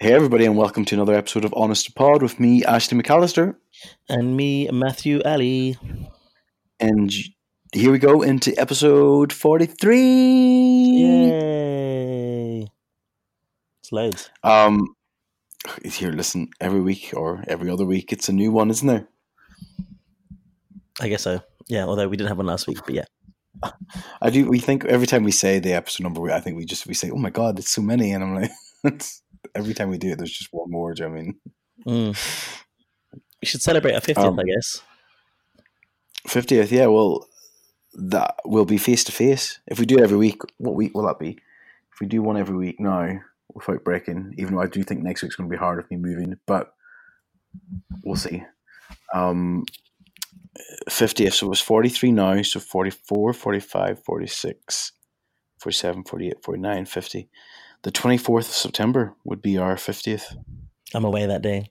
Hey, everybody, and welcome to another episode of Honest to Pod with me, Ashley McAllister. And me, Matthew Ali. And here we go into episode 43. Yay! It's loads. Um, here, listen, every week or every other week, it's a new one, isn't there? I guess so. Yeah, although we didn't have one last week, but yeah. I do. We think every time we say the episode number, I think we just we say, "Oh my god, it's so many," and I'm like, every time we do it, there's just one more. Do you know what I mean? Mm. We should celebrate our 50th, Um, I guess. Fiftieth, yeah. Well, that will be face to face. If we do it every week, what week will that be? If we do one every week now without breaking, even though I do think next week's going to be hard with me moving, but we'll see. Um, 50th, so it was 43 now, so 44, 45, 46, 47, 48, 49, 50. The 24th of September would be our 50th. I'm away that day.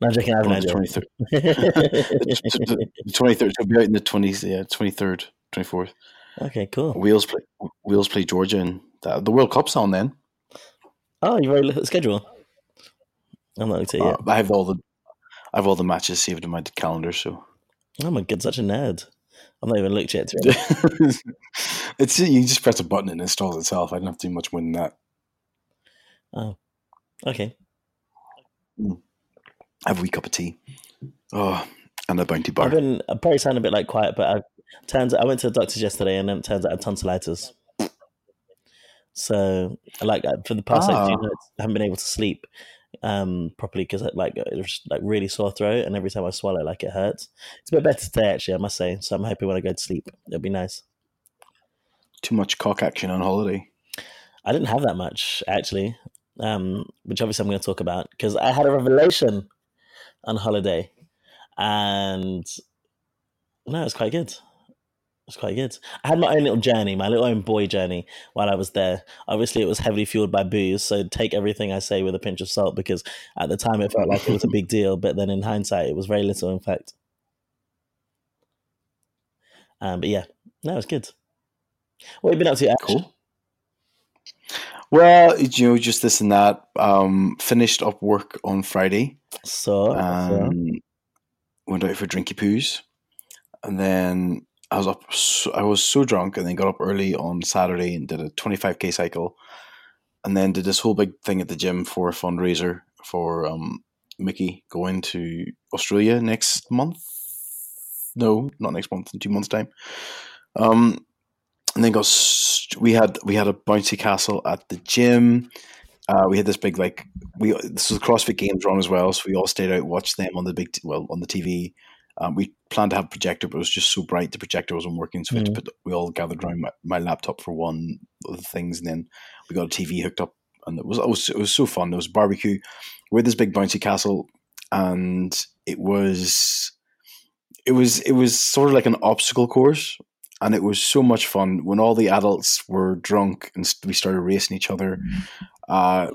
No, I'm joking. I have Oh, no idea. 23rd. the 23rd, so it'll be out in the 20s, yeah, 23rd, 24th. okay, cool. Wales play Wales play Georgia and the, the World Cup's on then. Oh, you've already looked at the schedule? I'm not looked at yet. Uh, I have all the I have all the matches saved in my calendar, so oh my god, such a nerd. I've not even looked yet. It's you just press a button and it installs itself. I don't have to do much more than that. Oh, okay. A wee cup of tea. Oh, and a bounty bar. I've been, I probably sound a bit like quiet, but I, turns I went to the doctor's yesterday and then it turns out I have tonsillitis. So, I like, uh, for the past like, few Ah. nights, I haven't been able to sleep um, properly because like it was like really sore throat, and every time I swallow, like it hurts. It's a bit better today, actually, I must say. So I'm hoping when I go to sleep, it'll be nice. Too much cock action on holiday. I didn't have that much actually, um, which obviously I'm going to talk about because I had a revelation on holiday, and no, it's quite good. It's quite good. I had my own little journey, my little own boy journey while I was there. Obviously, it was heavily fueled by booze, so take everything I say with a pinch of salt because at the time it felt like it was a big deal, but then in hindsight, it was very little, in fact. Um, but yeah, no, it's good. What have you been up to? Ash? Cool. Well, you know, just this and that. Um, finished up work on Friday. So, so Um, went out for drinky poos, and then I was up. So, I was so drunk, and then got up early on Saturday and did a twenty five k cycle, and then did this whole big thing at the gym for a fundraiser for um, Mickey going to Australia next month. No, not next month. In two months' time. Um, and then got we had we had a bouncy castle at the gym. Uh, we had this big like we this was a CrossFit Games run as well, so we all stayed out watched them on the big t- well on the TV. Um, we planned to have a projector, but it was just so bright the projector wasn't working, so we, had to put, we all gathered around my, my laptop for one of the things, and then we got a TV hooked up, and it was it was, it was so fun. There was barbecue. We're at this big bouncy castle, and it was it was it was sort of like an obstacle course and it was so much fun. When all the adults were drunk and we started racing each other uh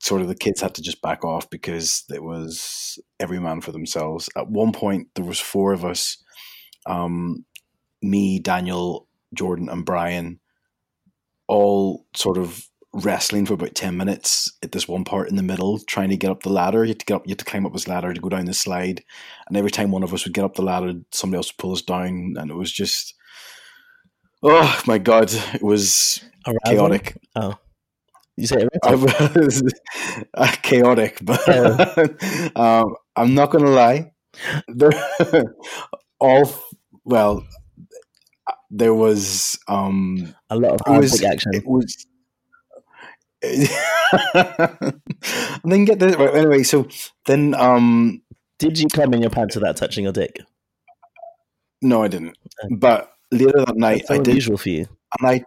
sort of the kids had to just back off because it was every man for themselves. At one point there was four of us um me daniel jordan and brian all sort of wrestling for about 10 minutes at this one part in the middle trying to get up the ladder. You had to get up you had to climb up this ladder to go down the slide. And every time one of us would get up the ladder somebody else would pull us down. And it was just oh my god it was Arousal? chaotic Oh, you say it right? was uh, chaotic but um, i'm not gonna lie there, all well there was um a lot of hard was action. it was and then get this right, anyway so then um Did you climb in your pants without touching your dick? no i didn't but later that night so i did unusual for you. and I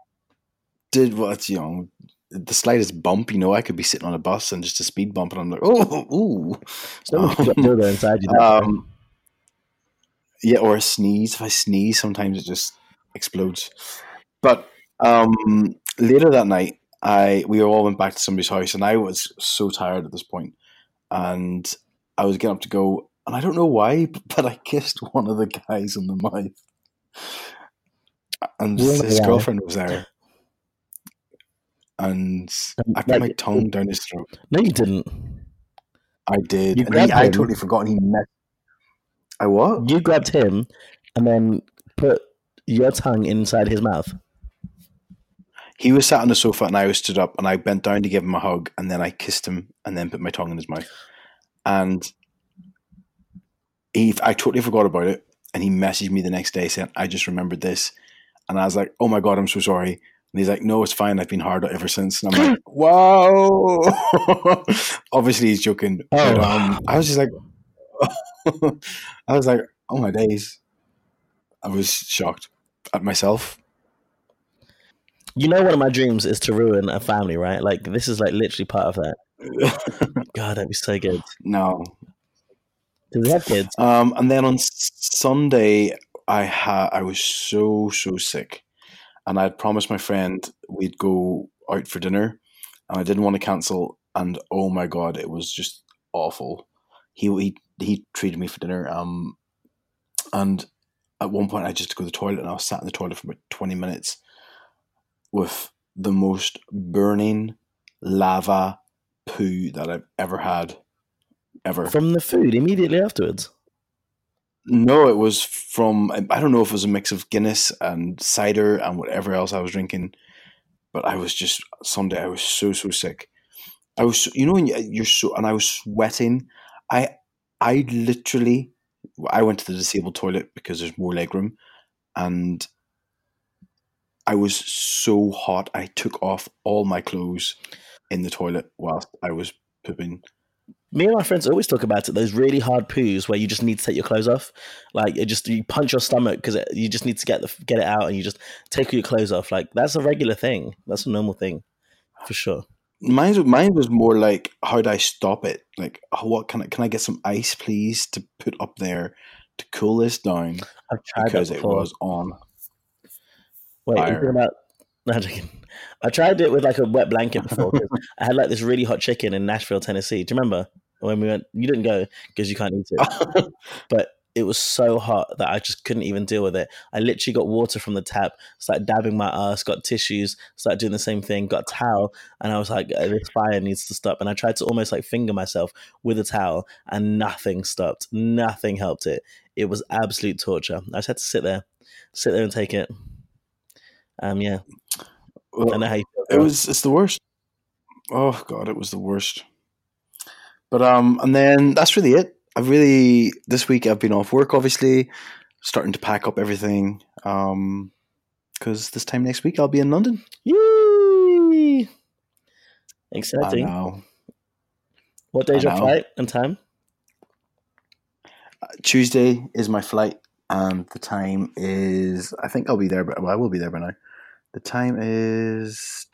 did what you know the slightest bump. You know, I could be sitting on a bus and just a speed bump, and I'm like, oh, ooh, got dildo inside you. um, yeah, or a sneeze. If I sneeze, sometimes it just explodes. But um, later that night, I we all went back to somebody's house, and I was so tired at this point, and I was getting up to go, and I don't know why, but I kissed one of the guys on the mouth, and his Yeah. girlfriend was there. and um, I put my tongue down his throat. No, you didn't. I did. You grabbed I him. totally forgot. And he met. I what? You grabbed him and then put your tongue inside his mouth. He was sat on the sofa and I was stood up and I bent down to give him a hug and then I kissed him and then put my tongue in his mouth. And he, I totally forgot about it. And he messaged me the next day saying, I just remembered this. And I was like, oh my God, I'm so sorry. And he's like, no, it's fine. I've been hard ever since. And I'm like, wow. Obviously, he's joking. But, Oh. um, I was just like, I was like, oh my days. I was shocked at myself. You know, one of my dreams is to ruin a family, right? Like this is like literally part of that. God, that'd be so good. no, Do we have kids? Um, and then on Sunday, I had I was so so sick, and I had promised my friend we'd go out for dinner, and I didn't want to cancel. And oh my god, it was just awful. He he he treated me for dinner. Um, and at one point, I just to go to the toilet, and I was sat in the toilet for about twenty minutes with the most burning lava poo that I've ever had, ever. From the food immediately afterwards. No, it was from I don't know if it was a mix of Guinness and cider and whatever else I was drinking, but I was just Sunday. I was so so sick. I was, you know, when you- you're so, and I was sweating. I I literally, I went to the disabled toilet because there's more legroom, and I was so hot. I took off all my clothes in the toilet whilst I was pooping. Me and my friends always talk about it. Those really hard poos where you just need to take your clothes off, like it just you punch your stomach because you just need to get the get it out, and you just take your clothes off. Like that's a regular thing. That's a normal thing, for sure. Mine, was- mine was more like, how do I stop it? Like, oh, what can I can I get some ice, please, to put up there to cool this down I've tried because it was on. Wait, you're talking about? I tried it with like a wet blanket before. I had like this really hot chicken in Nashville, Tennessee. Do you remember when we went? You didn't go because you can't eat it. but it was so hot that I just couldn't even deal with it. I literally got water from the tap, started dabbing my ass, got tissues, started doing the same thing, got a towel, and I was like, "Uh, this fire needs to stop. And I tried to almost like finger myself with a towel, and nothing stopped. Nothing helped it. It was absolute torture. I just had to sit there, sit there and take it. Um, yeah, Well, you feel. it was it's the worst. Oh god, it was the worst. But um, and then that's really it. I've really this week I've been off work, obviously, starting to pack up everything. Um, because this time next week I'll be in London. I Exciting. know. What day's I your flight and time? Tuesday is my flight, and the time is. I think I'll be there, but well, I will be there by now. The time is.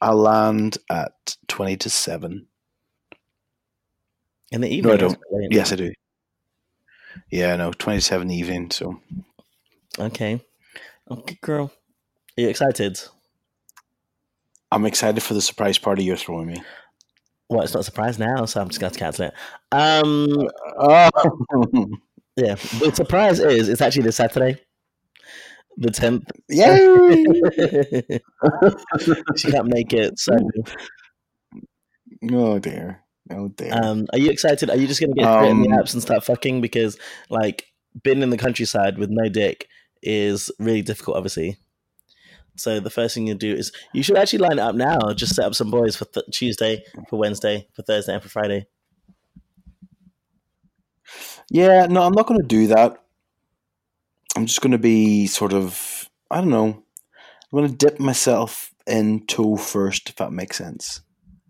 I'll land at twenty to seven. In the evening. I don't. Yes, I do. Yeah, no, twenty to seven in the evening. So Okay. Okay, girl. Are you excited? I'm excited for the surprise party you're throwing me. Well, it's not a surprise now, so I'm just going to cancel it. Um, Oh, yeah. The surprise is it's actually this Saturday, the 10th. Yeah, she can't make it. So, oh dear, oh dear. um, are you excited? Are you just going to get straight in the Um, apps and start fucking? Because, like, being in the countryside with no dick is really difficult, obviously. So the first thing you do is you should actually line it up now. Just set up some boys for th- Tuesday, for Wednesday, for Thursday, and for Friday. yeah, no, I'm not going to do that. I'm just going to be sort of, I don't know. I'm going to dip myself in toe first, if that makes sense.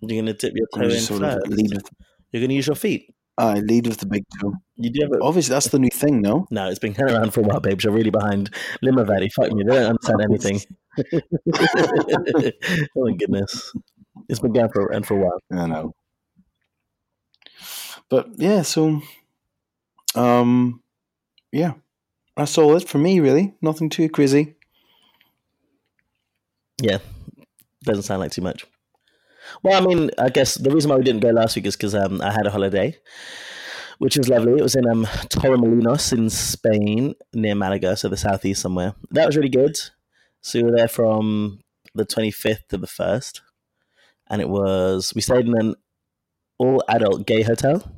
You're gonna dip your toe in just first. of lead with, You're gonna use your feet. I lead with the big toe. You do have a Obviously, that's the new thing, no? no. It's been going around for a while, babes. You're really behind. Limavady, fuck me. They don't understand anything. oh my goodness, it's been going for and for a while. I know. But yeah, so um yeah. That's all it for me really. Nothing too crazy. Yeah, doesn't sound like too much. Well, I mean, I guess the reason why we didn't go last week is because um, I had a holiday, which was lovely. It was in um, Torremolinos in Spain, near Malaga, so the southeast somewhere. That was really good. So we were there from the 25th to the 1st. And it was, we stayed in an all adult gay hotel.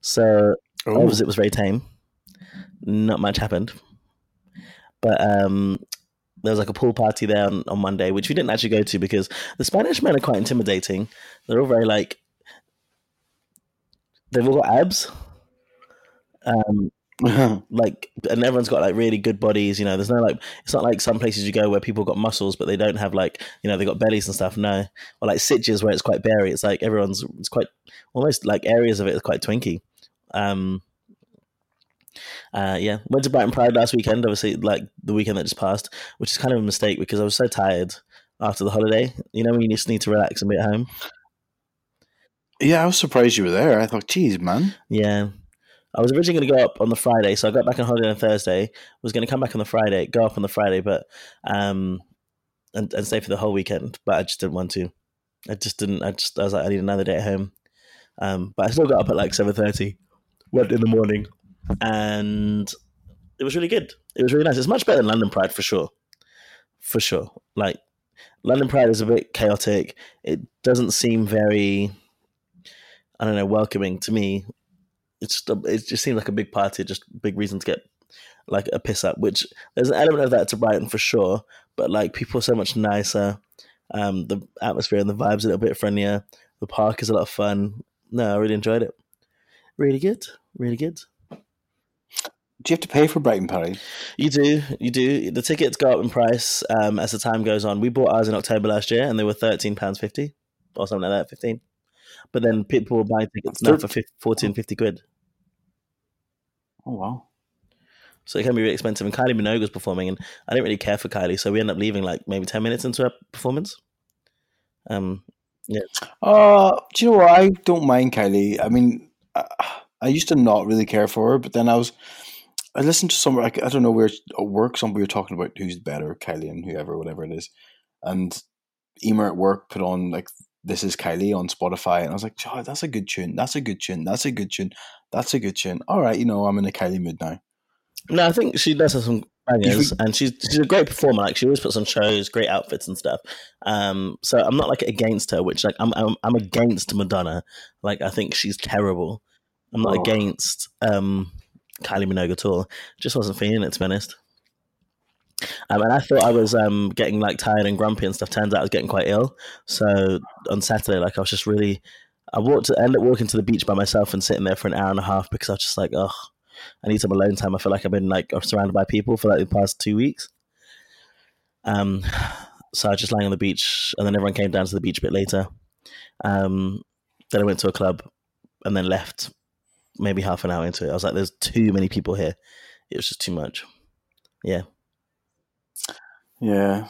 So Oh, obviously it was very tame. Not much happened. But um, there was like a pool party there on, on Monday, which we didn't actually go to because the Spanish men are quite intimidating. They're all very like, they've all got abs. Um, like and everyone's got like really good bodies you know there's no like it's not like some places you go where people got muscles but they don't have like you know they got bellies and stuff no or like sitges where it's quite berry it's like everyone's it's quite almost like areas of it is quite twinky um uh yeah went to brighton pride last weekend obviously like the weekend that just passed which is kind of a mistake because i was so tired after the holiday you know when you just need to relax and be at home yeah, I was surprised you were there. I thought, geez, man. Yeah. I was originally going to go up on the Friday, so I got back on holiday on Thursday. Was going to come back on the Friday, go up on the Friday, but um, and, and stay for the whole weekend. But I just didn't want to. I just didn't. I just I was like, I need another day at home. Um, but I still got up at like seven thirty, went in the morning, and it was really good. It was really nice. It's much better than London Pride for sure, for sure. Like London Pride is a bit chaotic. It doesn't seem very, I don't know, welcoming to me it's just it just seemed like a big party, just big reason to get like a piss up. Which there's an element of that to Brighton for sure, but like people are so much nicer. Um, the atmosphere and the vibes a little bit friendlier. The park is a lot of fun. No, I really enjoyed it. Really good, really good. Do you have to pay for Brighton Party? You do, you do. The tickets go up in price um, as the time goes on. We bought ours in October last year, and they were thirteen pounds fifty or something like that, fifteen. But then people buying tickets now for 50, 14, 50 quid. Oh wow. So it can be really expensive. And Kylie Minogue was performing, and I didn't really care for Kylie, so we ended up leaving like maybe ten minutes into her performance. Um, yeah. Uh, do you know what? I don't mind Kylie. I mean, I, I used to not really care for her, but then I was. I listened to some. Like, I don't know where at work. Somebody were talking about who's better, Kylie and whoever, whatever it is, and Emer at work put on like this is Kylie on Spotify, and I was like, oh, that's a good tune. That's a good tune. That's a good tune. That's a good tune. All right, you know, I'm in a Kylie mood now. no, I think she does have some bangers, and she's she's a great performer. Like she always puts on shows, great outfits and stuff. Um, so I'm not like against her, which like I'm I'm, I'm against Madonna. Like I think she's terrible. I'm not Oh. against um Kylie Minogue at all. Just wasn't feeling it to be honest. Um, and I thought I was um, getting like tired and grumpy and stuff. Turns out I was getting quite ill. So on Saturday, like I was just really, I walked, I ended up walking to the beach by myself and sitting there for an hour and a half because I was just like, oh, I need some alone time. I feel like I've been like surrounded by people for like the past two weeks. Um, so I was just lying on the beach, and then everyone came down to the beach a bit later. Um, then I went to a club, and then left. Maybe half an hour into it, I was like, "There's too many people here. It was just too much." Yeah. Yeah.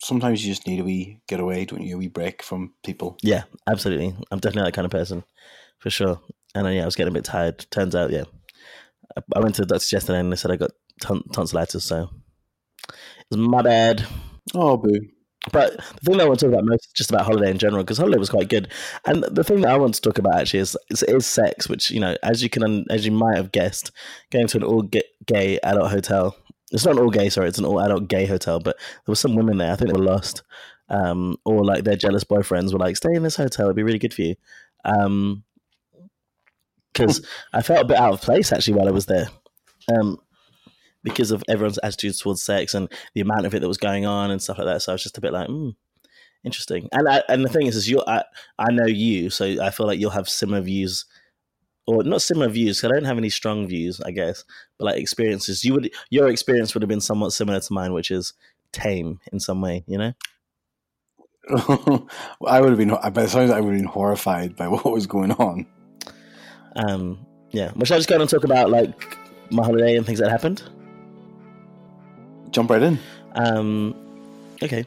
Sometimes you just need a wee getaway, don't you? A wee break from people. Yeah, absolutely. I'm definitely that kind of person, for sure. And then, yeah, I was getting a bit tired. Turns out, yeah, I, I went to the doctor yesterday and they said I got ton- tonsillitis, so it's my bad. Oh, boo. But the thing that I want to talk about most is just about holiday in general because holiday was quite good. And the thing that I want to talk about actually is is, is sex, which you know, as you can as you might have guessed, going to an all gay adult hotel. It's not an all gay, sorry, it's an all adult gay hotel. But there were some women there. I think they were lost, um, or like their jealous boyfriends were like, "Stay in this hotel; it'd be really good for you." Um, because I felt a bit out of place actually while I was there. Um, because of everyone's attitudes towards sex and the amount of it that was going on and stuff like that. So I was just a bit like, hmm, interesting. And I, and the thing is, is you I, I know you, so I feel like you'll have similar views, or not similar views. 'cause I don't have any strong views, I guess, but like experiences. You would your experience would have been somewhat similar to mine, which is tame in some way. You know? I would have been, by the sounds, I would have been horrified by what was going on. Um, yeah. Well, shall I just go on and talk about like my holiday and things that happened? Jump right in. Um, okay.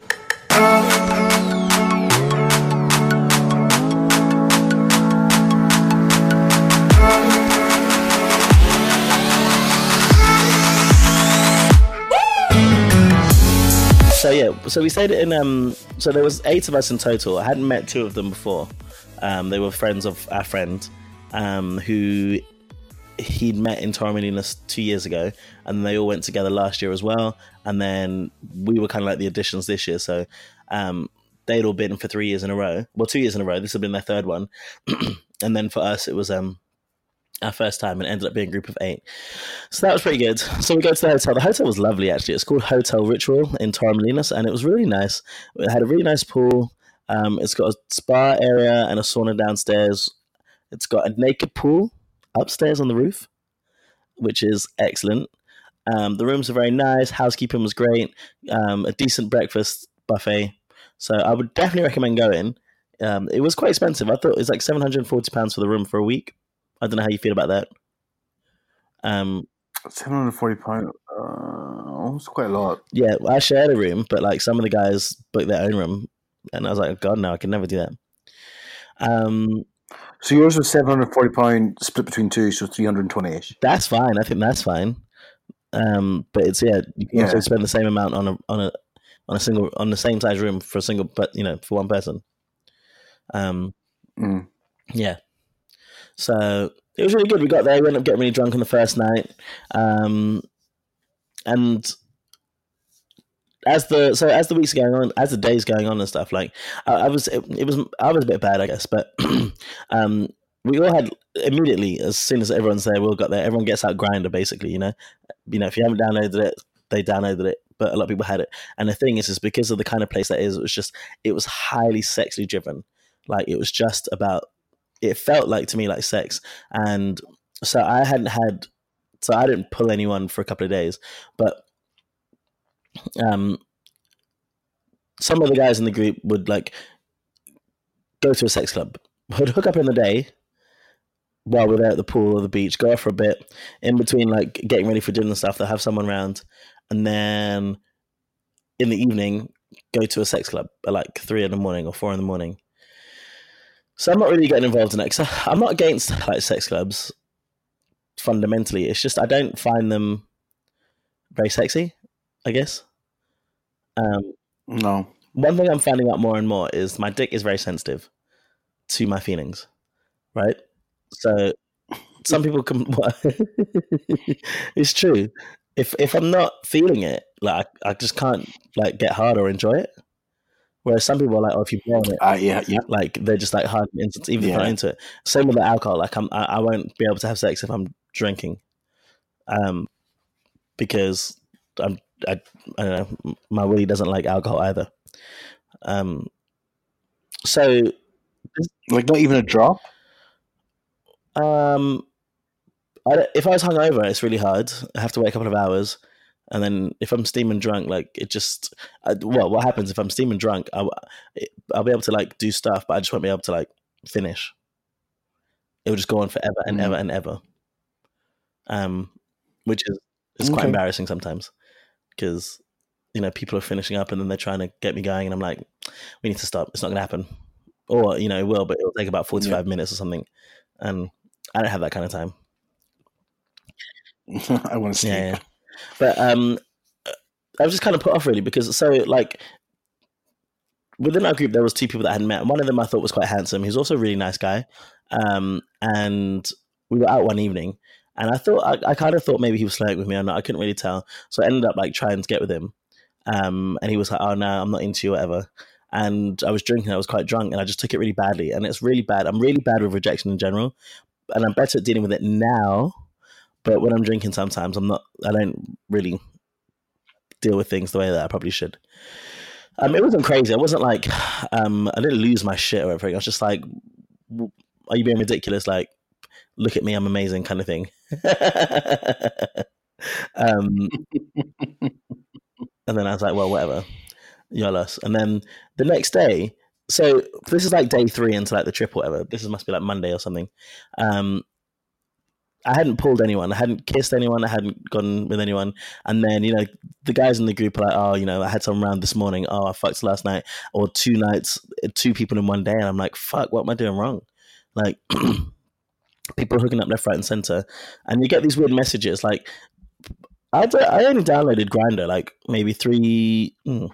So yeah, so we stayed in. Um, so there was eight of us in total. I hadn't met two of them before. Um, they were friends of our friend, um, who he'd met in Torremolinos two years ago, and they all went together last year as well. And then we were kind of like the additions this year, so um, they'd all been for three years in a row. Well, two years in a row. This had been their third one, and then for us, it was um, our first time, and it ended up being a group of eight. So that was pretty good. So we go to the hotel. The hotel was lovely, actually. It's called Hotel Ritual in Torremolinos, and it was really nice. It had a really nice pool. Um, it's got a spa area and a sauna downstairs. It's got a naked pool upstairs on the roof, which is excellent. Um, the rooms are very nice. Housekeeping was great. Um, a decent breakfast buffet. So I would definitely recommend going. Um, it was quite expensive. I thought it was like seven hundred and forty pounds for the room for a week. I don't know how you feel about that. Um, Seven hundred forty pound. Uh, it's quite a lot. yeah, I shared a room, but like some of the guys booked their own room, and I was like, God, no, I can never do that. Um, So yours was seven hundred forty pound split between two, so three hundred twenty ish. that's fine. I think that's fine. Um, but it's yeah, you can also Yeah. spend the same amount on a on a on a single on the same size room for a single, but you know, for one person. Um, Mm. yeah. So it was really good. We got there. We ended up getting really drunk on the first night, um, and as the so as the weeks going on, as the days going on and stuff, like I, I was, it, it was I was a bit bad, I guess, but um, we all had immediately as soon as everyone's there, we all got there. Everyone gets out Grindr, basically. You know, you know, if you haven't downloaded it, they downloaded it, but a lot of people had it. And the thing is, is because of the kind of place that is, it was just it was highly sexually driven. Like it was just about. It felt like to me like sex, and so I hadn't had, so I didn't pull anyone for a couple of days, but um, some of the guys in the group would like go to a sex club, would hook up in the day while we're there at the pool or the beach, go off for a bit, in between like getting ready for dinner and stuff, they'll have someone around, and then in the evening go to a sex club at like three in the morning or four in the morning. So I'm not really getting involved in it. 'cause I'm not against like sex clubs fundamentally. It's just I don't find them very sexy. I guess. Um, No. one thing I'm finding out more and more is my dick is very sensitive to my feelings, right? So some people can. it's true. If if I'm not feeling it, like I, just can't like get hard or enjoy it. Whereas some people are like, oh, if you blow on it, Uh, yeah, yeah. like they're just like hard instant, even if they're not Yeah. into it. Same with the alcohol. Like I'm, I, I won't be able to have sex if I'm drinking, um, because I'm, I, I don't know, my willy doesn't like alcohol either. Um, so Like not even a drop. um, I if I was hungover, it's really hard. I have to wait a couple of hours, and then if I'm steaming drunk, like it just I, well, what happens if I'm steaming drunk? I, I'll be able to like do stuff, but I just won't be able to like finish. It will just go on forever and Mm. ever and ever. Um, which is it's quite Okay. embarrassing sometimes because you know people are finishing up and then they're trying to get me going, and I'm like, we need to stop. It's not going to happen, or you know, it will, but it'll take about 45 minutes or something, and I don't have that kind of time. I want to sleep. Yeah, yeah. But um, I was just kind of put off really because so like within our group there was two people that I hadn't met. One of them I thought was quite handsome. He's also a really nice guy. Um, and we were out one evening, and I thought I, I kind of thought maybe he was flirting with me or not. I couldn't really tell. So I ended up like trying to get with him. Um, and he was like, "Oh no, I'm not into you, whatever." And I was drinking. I was quite drunk, and I just took it really badly. And it's really bad. I'm really bad with rejection in general, and I'm better at dealing with it now. But when I'm drinking, sometimes I'm not. I don't really deal with things the way that I probably should. Um, it wasn't crazy. I wasn't like, um, I didn't lose my shit or everything. I was just like, "W- "Are you being ridiculous?" Like, look at me, I'm amazing, kind of thing. um, and then I was like, "Well, whatever, yolos." And then the next day, so this is like day three into like the trip, or whatever. This is, must be like Monday or something. Um, I hadn't pulled anyone. I hadn't kissed anyone. I hadn't gone with anyone. And then, you know, the guys in the group are like, oh, you know, I had someone around this morning. Oh, I fucked last night. Or two nights, two people in one day. And I'm like, fuck, what am I doing wrong? Like, people hooking up left, right, and center. And you get these weird messages. Like, I, I only downloaded Grindr like maybe three, mm,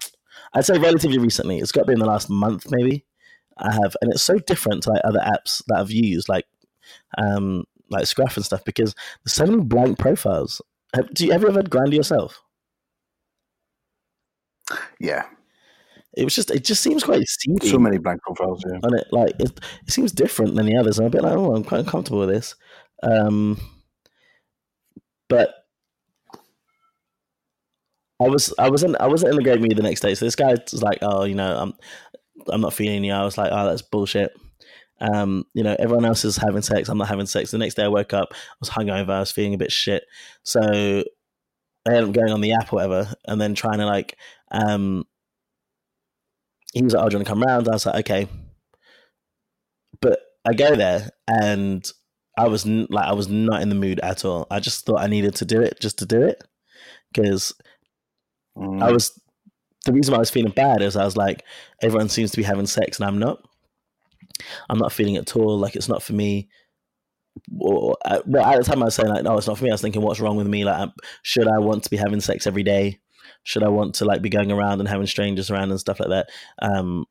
I'd say relatively recently. It's got to be in the last month, maybe. I have. And it's so different to like other apps that I've used. Like, um, like Scruff and stuff because there's so many blank profiles. Have, do you ever have had Grindr yourself? Yeah, It was just it just seems quite seedy so many blank profiles. Yeah, And it. Like it, it seems different than the others. I'm a bit like, oh, I'm quite uncomfortable with this. Um, but I was I wasn't I wasn't in a great mood the next day. So this guy was like, oh, you know, I'm I'm not feeling you. I was like, oh, that's bullshit. Um, you know, everyone else is having sex. I'm not having sex. The next day I woke up, I was hungover. I was feeling a bit shit. So I ended up going on the app or whatever, and then trying to like, um, he was like, "Oh, do you want to come round?" I was like, "Okay," but I go there and I was n- like, I was not in the mood at all. I just thought I needed to do it just to do it because Mm. I was the reason why I was feeling bad is I was like, everyone seems to be having sex and I'm not. I'm not feeling it at all. Like it's not for me. Or, uh, well, at the time I was saying like, no, it's not for me. I was thinking, what's wrong with me? Like, should I want to be having sex every day? Should I want to like be going around and having strangers around and stuff like that? Um,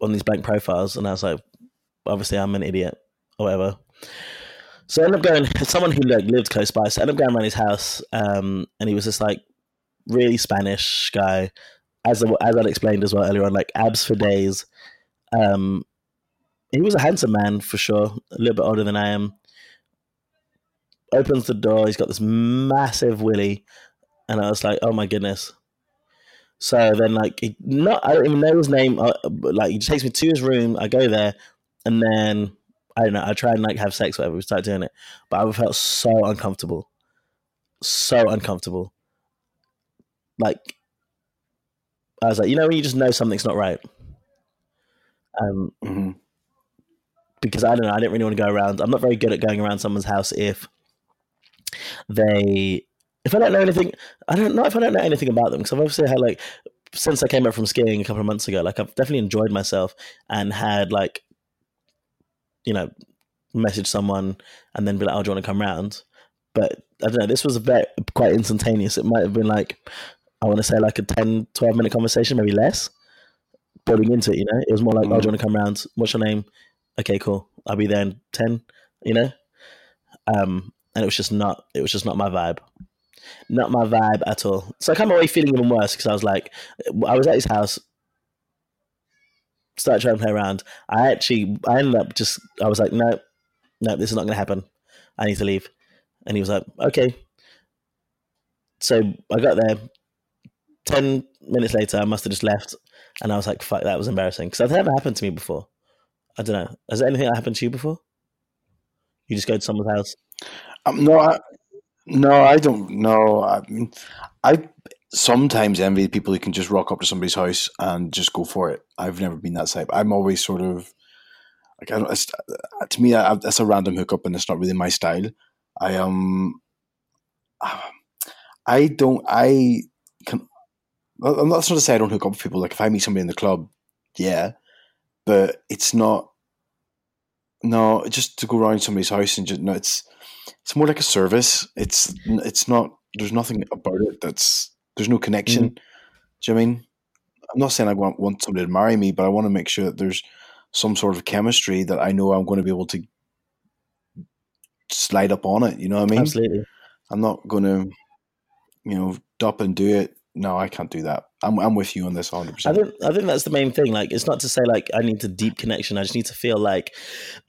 on these blank profiles, and I was like, obviously I'm an idiot or whatever. So I ended up going. Someone who like lived close by, so I ended up going around his house, um, and he was just like really Spanish guy, as as I'd explained as well earlier on, like abs for days. Um, he was a handsome man for sure, a little bit older than I am. Opens the door, he's got this massive willy, and I was like, oh my goodness. So then, like, not I don't even know his name. Uh, but, like, he takes me to his room. I go there, and then I don't know. I try and like have sex, whatever. We start doing it, but I felt so uncomfortable, so uncomfortable. Like, I was like, you know, when you just know something's not right. Um, Mhm. because I don't know, I didn't really want to go around. I'm not very good at going around someone's house if they, if I don't know anything, I don't know if I don't know anything about them. Because I've obviously had like, since I came back from skiing a couple of months ago, like I've definitely enjoyed myself and had like, you know, message someone and then be like, oh, do you want to come round? But I don't know, this was a bit quite instantaneous. It might have been like, I want to say like a 10, 12 minute conversation, maybe less. Building into it, you know, it was more like, oh, do you want to come round? What's your name? Okay, cool. I'll be there in 10, you know? Um, and it was just not, it was just not my vibe. Not my vibe at all. So I came away feeling even worse because I was like, I was at his house, started trying to play around. I actually, I ended up just, I was like, no, no, this is not going to happen. I need to leave. And he was like, okay. So I got there. 10 minutes later, I must have just left. And I was like, fuck, that was embarrassing. Because that never happened to me before. I don't know. Has anything happened to you before? You just go to someone's house? Um, no, I, no, I don't know. I mean, I sometimes envy people who can just rock up to somebody's house and just go for it. I've never been that type. I'm always sort of like I don't. To me, I, that's a random hookup, and it's not really my style. I um, I don't. I can. I'm not to say I don't hook up with people. Like if I meet somebody in the club, yeah, but it's not. No, just to go around somebody's house and just no, it's it's more like a service. It's it's not. There's nothing about it that's. There's no connection. Mm-hmm. Do you know what I mean? I'm not saying I want want somebody to marry me, but I want to make sure that there's some sort of chemistry that I know I'm going to be able to slide up on it. You know what I mean? Absolutely. I'm not going to, you know, dup and do it. No, I can't do that. I'm I'm with you on this 100. I percent think I think that's the main thing. Like, it's not to say like I need a deep connection. I just need to feel like,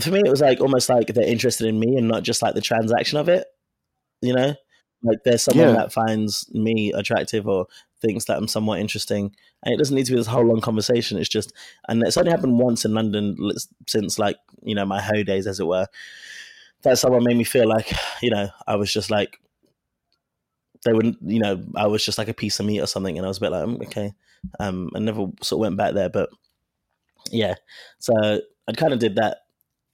for me, it was like almost like they're interested in me and not just like the transaction of it. You know, like there's someone Yeah. that finds me attractive or thinks that I'm somewhat interesting, and it doesn't need to be this whole long conversation. It's just, and it's only happened once in London since like you know my hoe days, as it were. That someone made me feel like you know I was just like they wouldn't, you know, I was just like a piece of meat or something, and I was a bit like, "Mm, okay, um, I never sort of went back there, but yeah, so I kind of did that,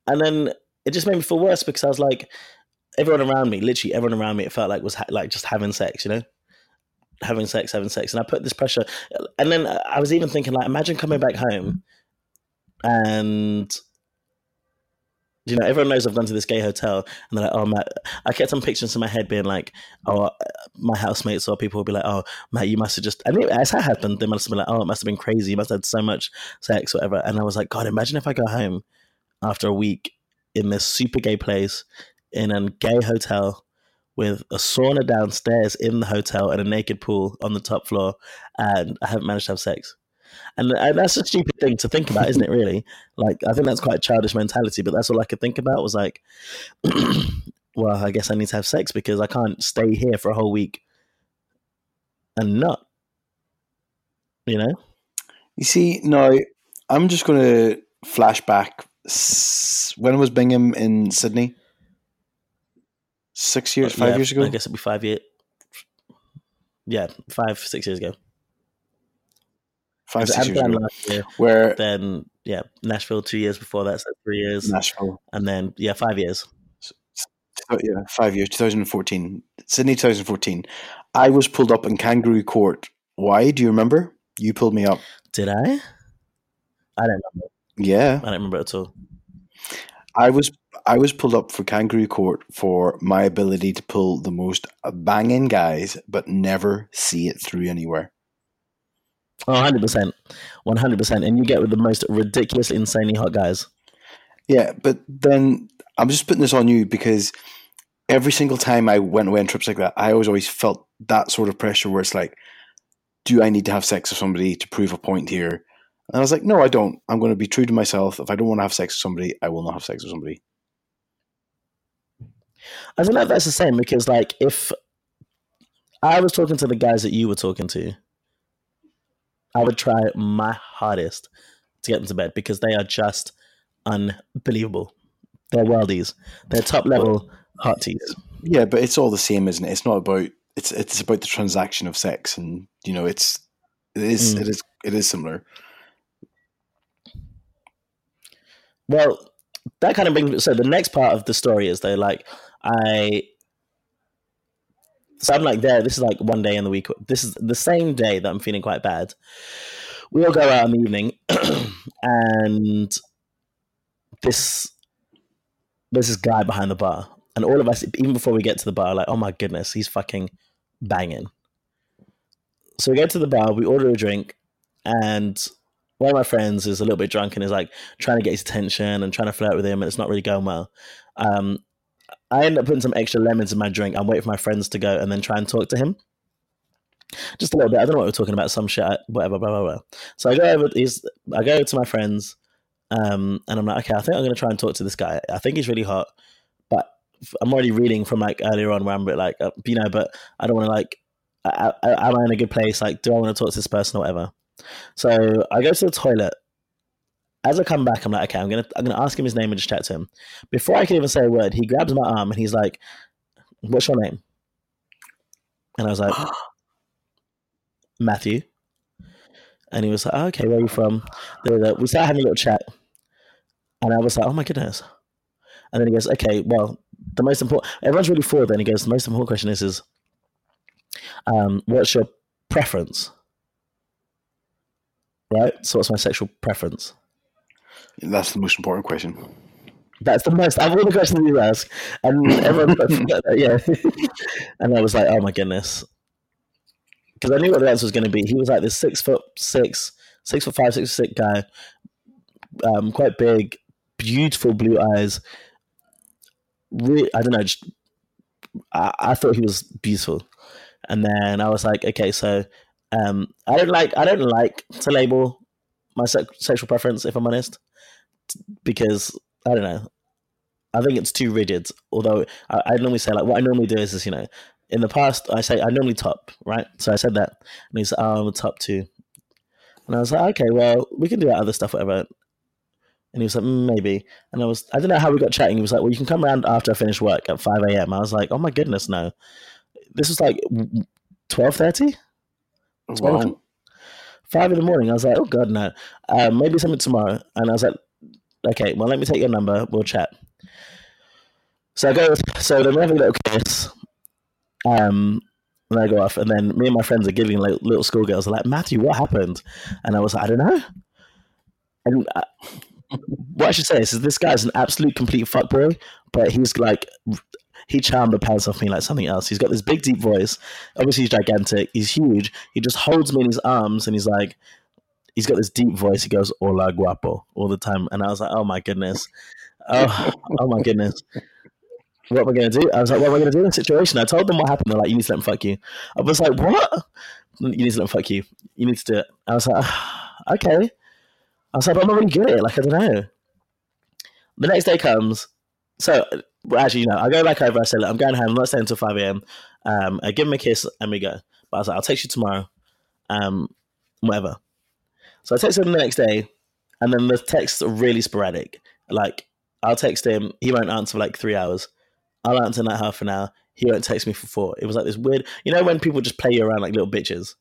and then it just made me feel worse because I was like, everyone around me, literally everyone around me, it felt like was ha- like just having sex, you know, having sex, having sex, and I put this pressure, and then I was even thinking like, imagine coming back home, and you know, everyone knows I've gone to this gay hotel, and they're like, "Oh, Matt," I kept some pictures in my head being like, "Oh, uh, my housemates or people would be like, "Oh, Matt, you must have just." I mean, as that happened, they must have been like, "Oh, it must have been crazy. You must have had so much sex, whatever." And I was like, "God, imagine if I go home after a week in this super gay place in a gay hotel with a sauna downstairs in the hotel and a naked pool on the top floor, and I haven't managed to have sex. And, and that's a stupid thing to think about, isn't it? Really, like I think that's quite a childish mentality. But that's all I could think about was like, well, I guess I need to have sex because I can't stay here for a whole week and not. You know. You see, now I'm just going to flash back. When was Bingham in Sydney? Six years, uh, five Yeah, years ago. I guess it'd be five years. Yeah, five, six years ago. Five, six years ago. last year. Where Then yeah, Nashville two years before that, so three years, Nashville. and then yeah, five years. Oh, yeah, five years, 2014. Sydney 2014. I was pulled up in Kangaroo Court. Why? Do you remember? You pulled me up. Did I? I don't remember. Yeah. I don't remember at all. I was I was pulled up for Kangaroo Court for my ability to pull the most banging guys, but never see it through anywhere. Oh, 100%. 100%. And you get with the most ridiculously, insanely hot guys. Yeah, but then I'm just putting this on you because every single time I went away on trips like that, I always always felt that sort of pressure where it's like, do I need to have sex with somebody to prove a point here? And I was like, no, I don't. I'm going to be true to myself. If I don't want to have sex with somebody, I will not have sex with somebody. I don't know if that's the same because, like, if I was talking to the guys that you were talking to, I would try my hardest to get them to bed because they are just unbelievable. They're worldies. They're top level hot hotties. Yeah, but it's all the same, isn't it? It's not about it's it's about the transaction of sex, and you know, it's it is Mm. it is it is similar. Well, that kind of brings so the next part of the story is though, like I so I'm like there, this is like one day in the week. This is the same day that I'm feeling quite bad. We all go out in the evening and this there's this guy behind the bar. And all of us, even before we get to the bar, like, oh my goodness, he's fucking banging. So we go to the bar, we order a drink, and one of my friends is a little bit drunk and is like trying to get his attention and trying to flirt with him, and it's not really going well. Um, I end up putting some extra lemons in my drink. I'm waiting for my friends to go and then try and talk to him. Just a little bit. I don't know what we're talking about. Some shit, whatever, blah blah blah. So I go over. He's, I go to my friends, um, and I'm like, okay, I think I'm to try and talk to this guy. I think he's really hot, but I'm already reading from like earlier on where I'm like, uh, you know, but I don't want to like. I, I, am I in a good place? Like, do I want to talk to this person or whatever? So I go to the toilet. As I come back, I'm like, okay, I'm gonna I'm gonna ask him his name and just chat to him. Before I can even say a word, he grabs my arm and he's like, "What's your name?" And I was like, "Matthew." And he was like, oh, "Okay, where are you from?" We started having a little chat, and I was like, "Oh my goodness!" And then he goes, "Okay, well, the most important. Everyone's really forward." Then he goes, "The most important question is, is um, what's your preference?" Right. So, what's my sexual preference? That's the most important question. That's the most. I've all the questions you ask, and everyone, yeah. and I was like, oh my goodness, because I knew what the answer was going to be. He was like this six foot six, six foot five, six foot six guy, um, quite big, beautiful blue eyes. Re- I don't know. Just, I, I thought he was beautiful, and then I was like, okay, so um, I don't like. I don't like to label my se- sexual preference, if I'm honest, because I don't know. I think it's too rigid. Although I, I normally say like what I normally do is, is you know, in the past I say I normally top right. So I said that, and he's like, oh, I'm a top two, and I was like, okay, well we can do that other stuff, whatever. And he was like, mm, maybe. And I was, I don't know how we got chatting. He was like, well, you can come around after I finish work at 5 a.m. I was like, oh my goodness, no. This was like 12.30? Wow. Five in the morning. I was like, oh God, no. Um, maybe something tomorrow. And I was like, okay, well, let me take your number. We'll chat. So I go, so then we have a little kiss. Um, and I go off, and then me and my friends are giving like little schoolgirls are like, Matthew, what happened? And I was like, I don't know. And I, what I should say is, is this guy's an absolute complete fuckboy, but he's like, he charmed the pants off me like something else. He's got this big, deep voice. Obviously, he's gigantic. He's huge. He just holds me in his arms, and he's like, he's got this deep voice. He goes, "Hola, guapo," all the time, and I was like, "Oh my goodness." oh, oh my goodness. What am I to do? I was like, what am I to do in this situation? I told them what happened. They're like, you need to let him fuck you. I was like, what? You need to let him fuck you. You need to do it. I was like, okay. I was like, I'm not really good at it. Like, I don't know. The next day comes. So, actually, you know, I go back over. I say, look, I'm going home. I'm not staying until 5 a.m. Um, I give him a kiss and we go. But I was like, I'll text you tomorrow. Um, whatever. So I text him the next day, and then the texts are really sporadic. Like, I'll text him, he won't answer for like three hours. I'll answer in like half an hour. He won't text me for four. It was like this weird, you know, when people just play you around like little bitches.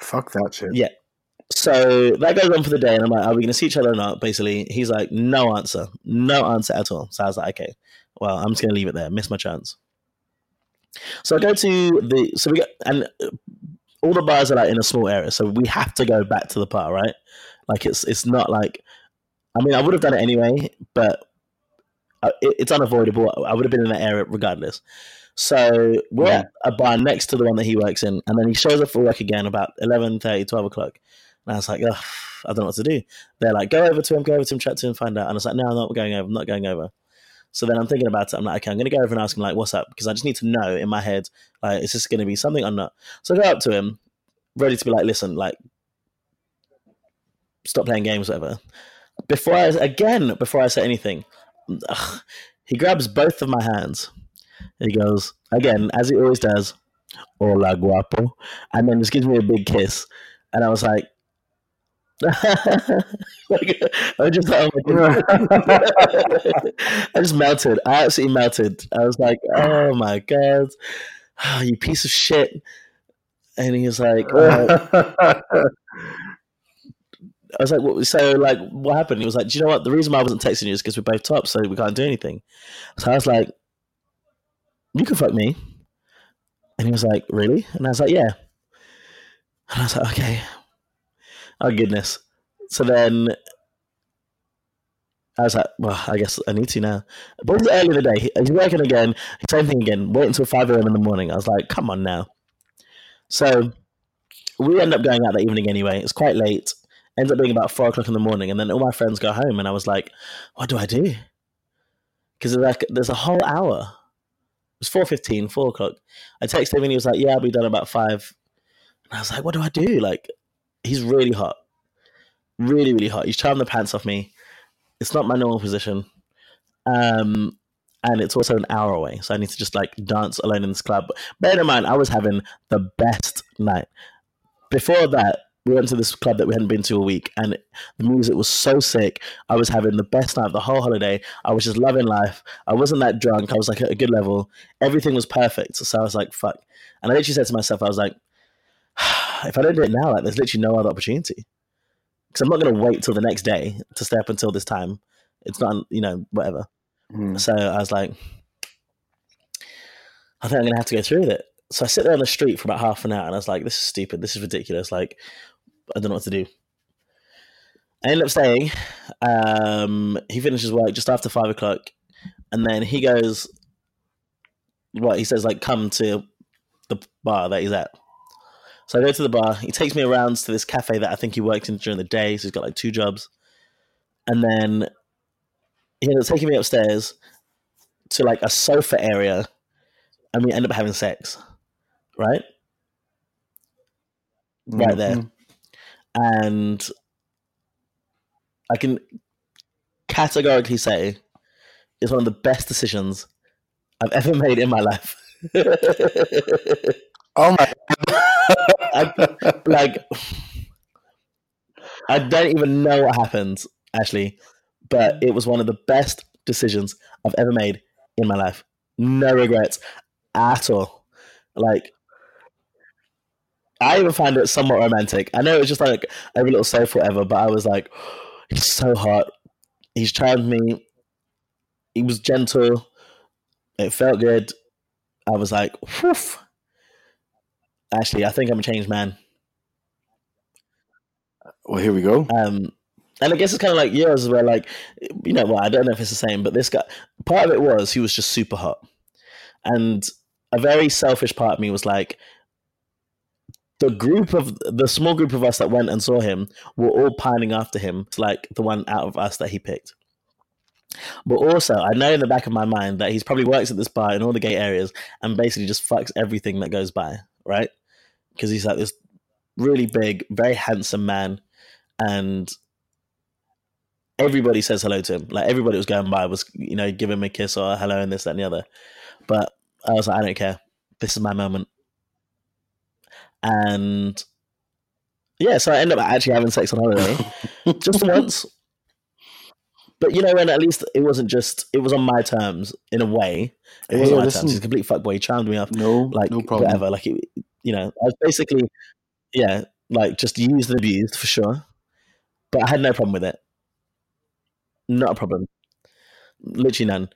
Fuck that shit. Yeah. So that goes on for the day, and I'm like, are we going to see each other or not? Basically, he's like, no answer, no answer at all. So I was like, okay, well, I'm just going to leave it there. Miss my chance. So I go to the so we got and all the bars are like in a small area, so we have to go back to the bar, right? Like it's it's not like I mean I would have done it anyway, but uh, it, it's unavoidable. I would have been in that area regardless. So we're Yeah. at a bar next to the one that he works in, and then he shows up for work again about 11, 30, 12 o'clock. And I was like, Ugh, I don't know what to do. They're like, go over to him, go over to him, chat to him, find out. And I was like, no, I'm not going over. I'm not going over. So then I'm thinking about it. I'm like, okay, I'm going to go over and ask him, like, what's up? Because I just need to know in my head, like, is this going to be something or not? So I go up to him, ready to be like, listen, like, stop playing games, whatever. Before I, again, before I say anything, ugh, he grabs both of my hands. He goes, again, as he always does, hola guapo. And then just gives me a big kiss. And I was like, like I just oh my goodness. I just melted. I absolutely melted. I was like, oh my god, you piece of shit. And he was like, uh, I was like, what, so like, what happened? He was like, do you know what? The reason why I wasn't texting you is because we're both top, so we can't do anything. So I was like, you can fuck me. And he was like, really? And I was like, yeah. And I was like, okay. Oh goodness. So then I was like, well, I guess I need to now. But it was early in the day. He's working again. Same thing again. Wait until 5 a.m. in the morning. I was like, come on now. So we end up going out that evening anyway. It's quite late. Ends up being about 4 o'clock in the morning. And then all my friends go home. And I was like, what do I do? Because like, there's a whole hour. It was 4.15, 4 o'clock. I texted him and he was like, yeah, I'll be done about 5. And I was like, what do I do? Like, he's really hot. Really, really hot. He's charmed the pants off me. It's not my normal position. Um, and it's also an hour away. So I need to just like dance alone in this club. But bear in mind, I was having the best night. Before that, we went to this club that we hadn't been to a week, and the music was so sick. I was having the best night the whole holiday. I was just loving life. I wasn't that drunk. I was like at a good level. Everything was perfect. So I was like, fuck. And I literally said to myself, I was like, if I don't do it now, like there's literally no other opportunity. Because I'm not going to wait till the next day to stay up until this time. It's not, you know, whatever. Hmm. So I was like, I think I'm going to have to go through with it. So I sit there on the street for about half an hour and I was like, this is stupid. This is ridiculous. Like, I don't know what to do. I end up staying. Um, he finishes work just after five o'clock. And then he goes, what? He says, like, come to the bar that he's at. So I go to the bar. He takes me around to this cafe that I think he worked in during the day. So he's got like two jobs. And then he ended up taking me upstairs to like a sofa area. And we end up having sex. Right? Right there. Mhm. And I can categorically say it's one of the best decisions I've ever made in my life. Oh my! I, like, I don't even know what happened, actually, but it was one of the best decisions I've ever made in my life. No regrets at all. Like, I even find it somewhat romantic. I know it was just like every little sofa, whatever, but I was like, he's so hot. He's charmed me. He was gentle. It felt good. I was like, whew. Actually, I think I'm a changed man. Well, here we go. Um, and I guess it's kind of like yours, where like, you know, well, I don't know if it's the same, but this guy, part of it was he was just super hot, and a very selfish part of me was like, the group of the small group of us that went and saw him were all pining after him, It's like the one out of us that he picked. But also, I know in the back of my mind that he's probably works at this bar in all the gay areas and basically just fucks everything that goes by, right? Because he's like this really big, very handsome man, and everybody says hello to him. Like everybody was going by was, you know, give him a kiss or a hello and this, that, and the other. But I was like, I don't care. This is my moment. And yeah, so I ended up actually having sex on holiday just once. But you know, when at least it wasn't just it was on my terms in a way. It was on my listen. terms. He's a complete fuckboy. He charmed me up. No, Like no problem. whatever. Like it, you know, I was basically yeah, like just used and abused for sure. But I had no problem with it. Not a problem. Literally none.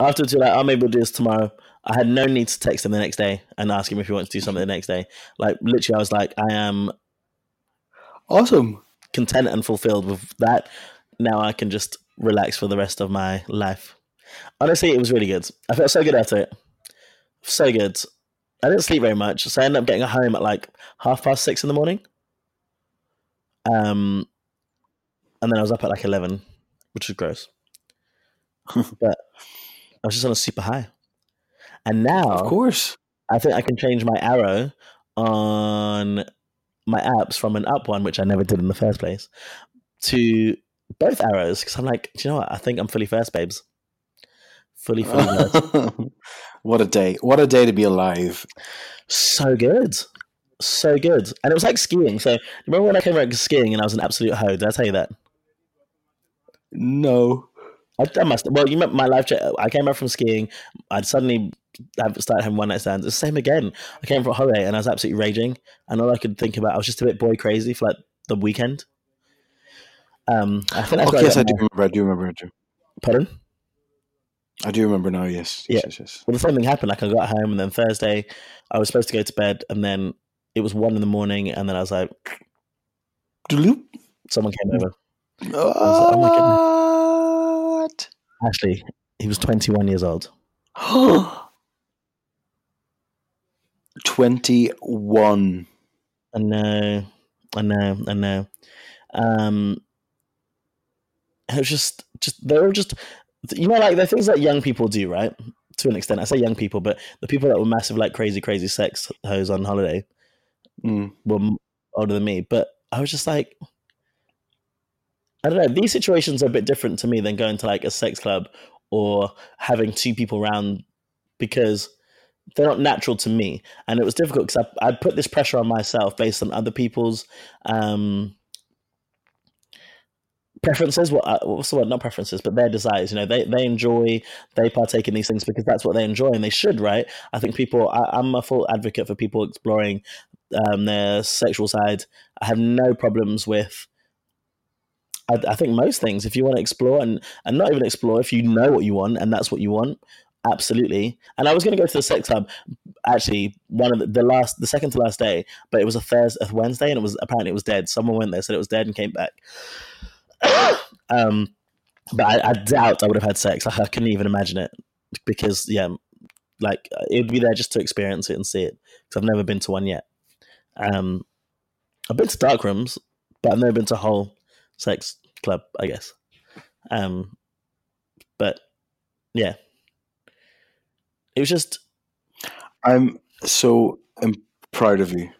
After to like, oh maybe we'll do this tomorrow. I had no need to text him the next day and ask him if he wants to do something the next day. Like literally, I was like, I am Awesome. content and fulfilled with that. Now I can just relax for the rest of my life. Honestly, it was really good. I felt so good after it. So good. I didn't sleep very much, so I ended up getting home at like half past six in the morning. Um, and then I was up at like eleven, which was gross. but I was just on a super high, and now Of course. I think I can change my arrow on my apps from an up one, which I never did in the first place, to both arrows because I'm like, do you know what? I think I'm fully first, babes. Fully, fully first. What a day. What a day to be alive. so good, so good, and it was like skiing. So remember when I came back skiing and I was an absolute hoe? Did I tell you that? No. I, I must. Well, you met my life. Check. I came back from skiing. I'd suddenly started having one night stands. It's the same again. I came from a holiday and I was absolutely raging, and all I could think about, I was just a bit boy crazy for like the weekend. Um, I think that's Okay, yes, I do remember. I do remember. I do. Pardon? I do remember now. Yes. Yes. Yes. yes. Well, the same thing happened. Like I got home, and then Thursday, I was supposed to go to bed, and then it was one in the morning, and then I was like, Doodle-oop. someone came over. What? oh my Actually, he was 21 years old. 21. I know, I know, I know. Um, it was just, just they were just, you know, like the things that young people do, right? To an extent, I say young people, but the people that were massive, like crazy, crazy sex hoes on holiday Mm. were older than me. But I was just like, I don't know. These situations are a bit different to me than going to like a sex club or having two people around because they're not natural to me. And it was difficult because I, I put this pressure on myself based on other people's um, preferences. What uh, what's the word? Not preferences, but their desires. You know, they they enjoy, they partake in these things because that's what they enjoy, and they should, right? I think people. I, I'm a full advocate for people exploring um, their sexual side. I have no problems with. I, I think most things, if you want to explore and and not even explore, if you know what you want and that's what you want, absolutely. And I was going to go to the sex club, actually, one of the, the last, the second to last day, but it was a Thursday, a Wednesday, and it was apparently it was dead. Someone went there, said it was dead, and came back. Um, but I, I doubt I would have had sex. I couldn't even imagine it because yeah, like it would be there just to experience it and see it. Because I've never been to one yet. Um, I've been to dark rooms, but I've never been to a whole sex club. I guess. Um, but yeah, it was just I'm so proud of you.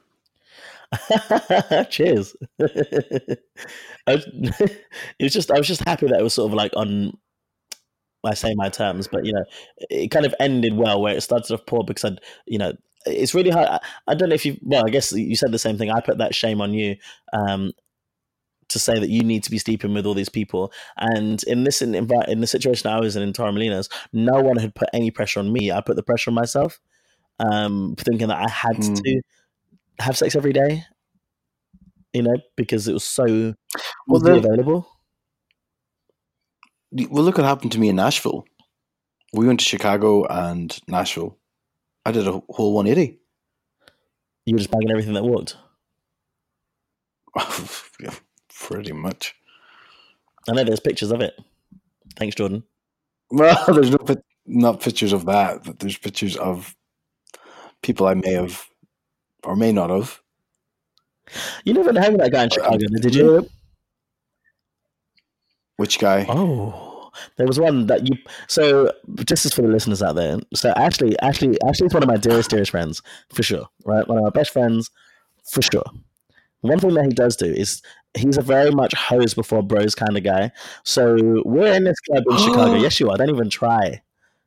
cheers. I was, it was just I was just happy that it was sort of like on I say my terms, but you know, it kind of ended well where it started off poor because I'd you know it's really hard. I, I don't know if you well, I guess you said the same thing. I put that shame on you. Um, to say that you need to be sleeping with all these people, and in this in, in the situation I was in in Torremolinos, no one had put any pressure on me. I put the pressure on myself, um, thinking that I had Hmm. to have sex every day, you know, because it was so Well, available. Well, look what happened to me in Nashville. We went to Chicago and Nashville. I did a whole 180. You were just bagging everything that walked. Yeah, Pretty much. I know there's pictures of it. Thanks, Jordan. Well, there's no not pictures of that, but there's pictures of people I may have or may not have. You never with that guy in uh, Chicago, uh, did you? Which guy? Oh, there was one that you. So just as for the listeners out there, so Ashley, Ashley, Ashley's one of my dearest, dearest friends for sure. Right, one of my best friends for sure. One thing that he does do is he's a very much hose before bros kind of guy. So we're in this club in Chicago. Yes, you are. Don't even try.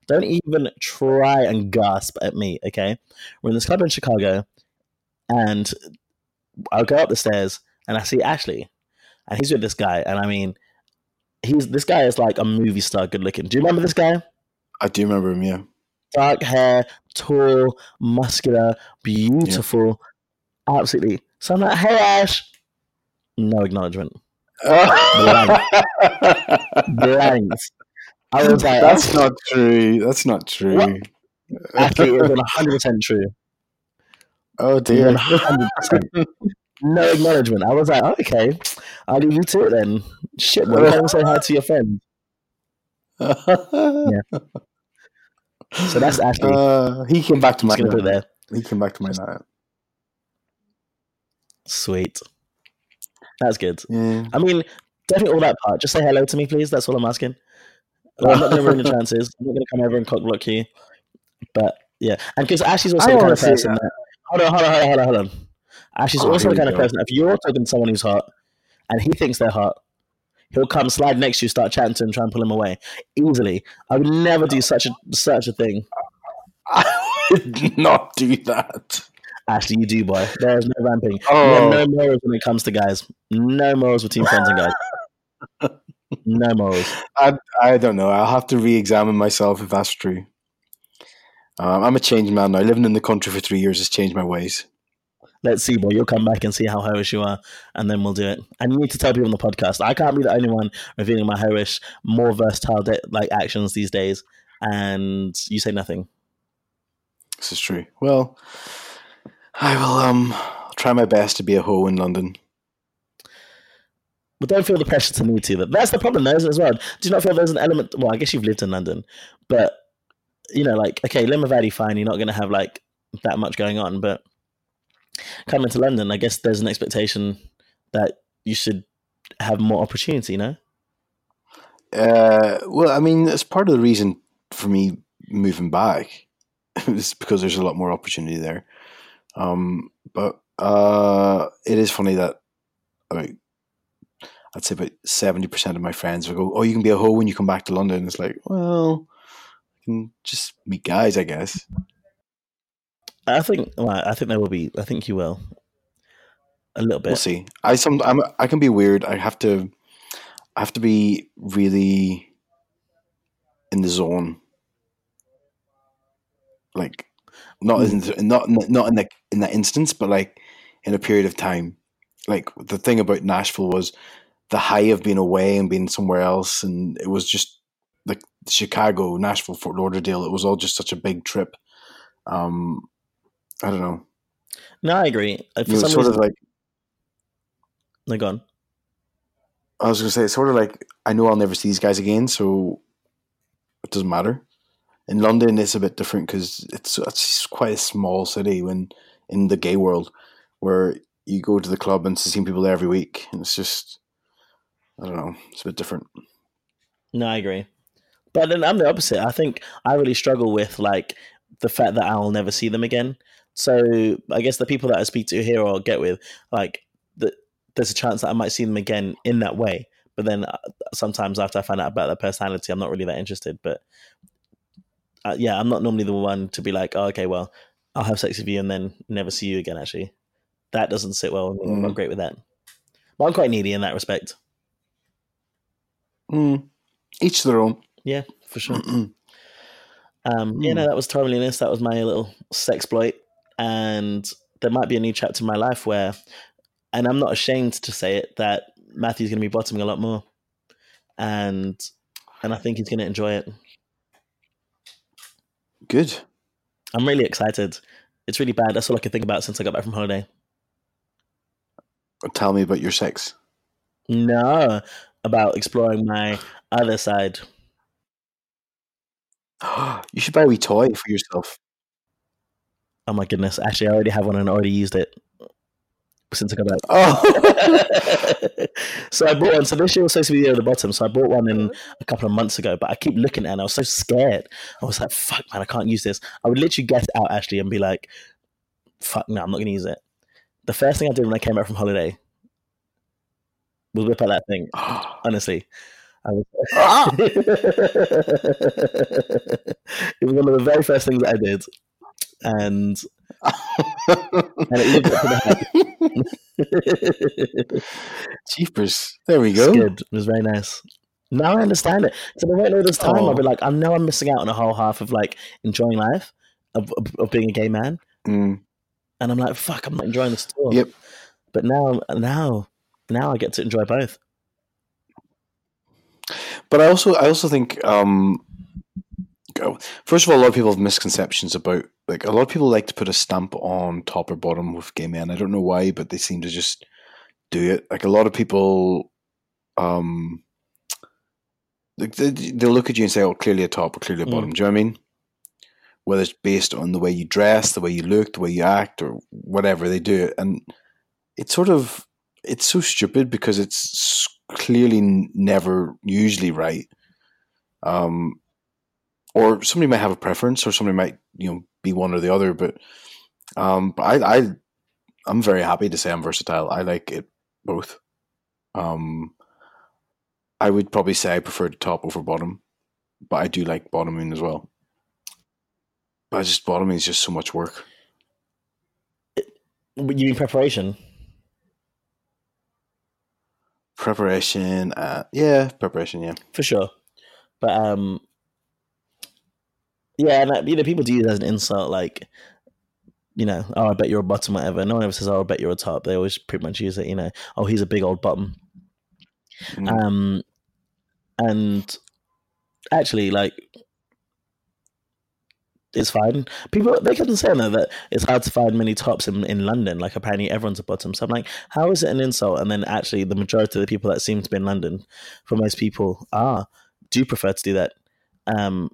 Don't even try and gasp at me. Okay, we're in this club in Chicago, and I go up the stairs and I see Ashley, and he's with this guy, and I mean, he's this guy is like a movie star, good looking. Do you remember this guy? I do remember him. Yeah, dark hair, tall, muscular, beautiful, yeah. absolutely. So I'm like, hey Ash, no acknowledgement. Blank. Blank. I was like, that's oh. not true. That's not true. Actually, it was 100 percent true. Oh dear. no acknowledgement. I was like, oh, okay, I'll leave you to it then. Shit, man, come say hi to your friend. yeah. So that's actually. Uh, he came back to my. There. He came back to my night. Sweet. That's good. Yeah. I mean, definitely all that part. Just say hello to me, please. That's all I'm asking. I'm not going to ruin the chances. I'm not going to come over and cock block you. But yeah, and because Ashley's also I the kind of person that. that hold on, hold on, hold on, hold on, hold on. Uh, Ashley's oh, also the kind of person. If you're talking to someone who's hot, and he thinks they're hot, he'll come slide next to you, start chatting to him, try and pull him away easily. I would never do such a such a thing. I would not do that. Ashley, you do, boy. There's no ramping. Oh. no morals when it comes to guys. No morals with team friends and guys. no morals. I I don't know. I'll have to re-examine myself if that's true. Um, I'm a changed man now. Living in the country for three years has changed my ways. Let's see, boy. You'll come back and see how hoish you are, and then we'll do it. And you need to tell people on the podcast. I can't be the only one revealing my hoish, more versatile de- like actions these days, and you say nothing. This is true. Well, I will um try my best to be a hoe in London. But don't feel the pressure to need to. That's the problem, though, as well. Do you not feel there's an element? Well, I guess you've lived in London, but you know, like okay, Limavady, fine. You're not going to have like that much going on, but coming to London, I guess there's an expectation that you should have more opportunity. No. Uh, well, I mean, it's part of the reason for me moving back is because there's a lot more opportunity there. Um, but uh, it is funny that mean, I'd say about seventy percent of my friends will go, "Oh, you can be a hoe when you come back to London." It's like, well, Can just meet guys, I guess. I think. Well, I think there will be. I think you will. A little bit. We'll see. I some. I'm. I can be weird. I have to. I have to be really in the zone. Like not mm. in not not in the in that instance, but like in a period of time. Like the thing about Nashville was the high of being away and being somewhere else, and it was just like Chicago, Nashville, Fort Lauderdale. It was all just such a big trip. Um, I don't know. No, I agree. Uh, for you know, sort reason, of like. Go on. I was gonna say it's sort of like I know I'll never see these guys again, so it doesn't matter in London it's a bit different because it's it's quite a small city when in the gay world where you go to the club and see people there every week and it's just I don't know it's a bit different. No, I agree, but then I'm the opposite. I think I really struggle with like the fact that I'll never see them again. So I guess the people that I speak to here or get with, like, the, there's a chance that I might see them again in that way. But then uh, sometimes after I find out about their personality, I'm not really that interested. But uh, yeah, I'm not normally the one to be like, oh, okay, well, I'll have sex with you and then never see you again. Actually, that doesn't sit well with me. Mm. I'm not mm. great with that. But I'm quite needy in that respect. Mm. Each their own. Yeah, for sure. um. Yeah, no, that was Torremolinos. That was my little sex sexploit, and there might be a new chapter in my life where, and I'm not ashamed to say it, that Matthew's going to be bottoming a lot more, and and I think he's going to enjoy it. Good. I'm really excited. It's really bad. That's all I can think about since I got back from holiday. Tell me about your sex. No, about exploring my other side. you should buy a wee toy for yourself. Oh my goodness! Actually, I already have one and already used it. since I got back. Oh, so I bought one. So this year was supposed to be the year of the bottom. So I bought one in oh. a couple of months ago, but I keep looking at it and I was so scared. I was like, fuck, man, I can't use this. I would literally get out actually and be like, fuck, no, I'm not going to use it. The first thing I did when I came back from holiday was whip out that thing. Honestly. I was, Ah. it was one of the very first things that I did. And, and it lived up to the hype. Jeepers. There we go. good. It was very nice. Now I understand it. So I went all this time, I'll Oh. be like, I know I'm missing out on a whole half of like enjoying life, of, of, of being a gay man, Mm. and I'm like, fuck, I'm not enjoying this all. Yep. But now, now, now I get to enjoy both. But I also, I also think, um, first of all, a lot of people have misconceptions about like a lot of people like to put a stamp on top or bottom with gay men. I don't know why, but they seem to just do it. Like a lot of people, um, like they, they'll look at you and say, "Oh, clearly a top or clearly a Mm. bottom." Do you know what I mean? Whether it's based on the way you dress, the way you look, the way you act, or whatever they do it, and it's sort of it's so stupid because it's clearly never usually right. Um, or somebody might have a preference, or somebody might you know be one or the other. But um, but I, I I'm very happy to say I'm versatile. I like it both. Um, I would probably say I prefer the top over bottom, but I do like bottoming as well. But I just bottoming is just so much work. You mean preparation? Preparation, uh, yeah, preparation, yeah. For sure. But, um, yeah, and you know, people do use it as an insult, like, you know, oh, I bet you're a bottom, whatever. No one ever says, oh, I bet you're a top. They always pretty much use it, you know, oh, he's a big old bottom. Mm. Um, and actually, like, it's fine. People they kept on saying though that it's hard to find many tops in, in London. Like apparently everyone's a bottom. So I'm like, how is it an insult? And then actually, the majority of the people that seem to be in London, for most people, are do prefer to do that. Um,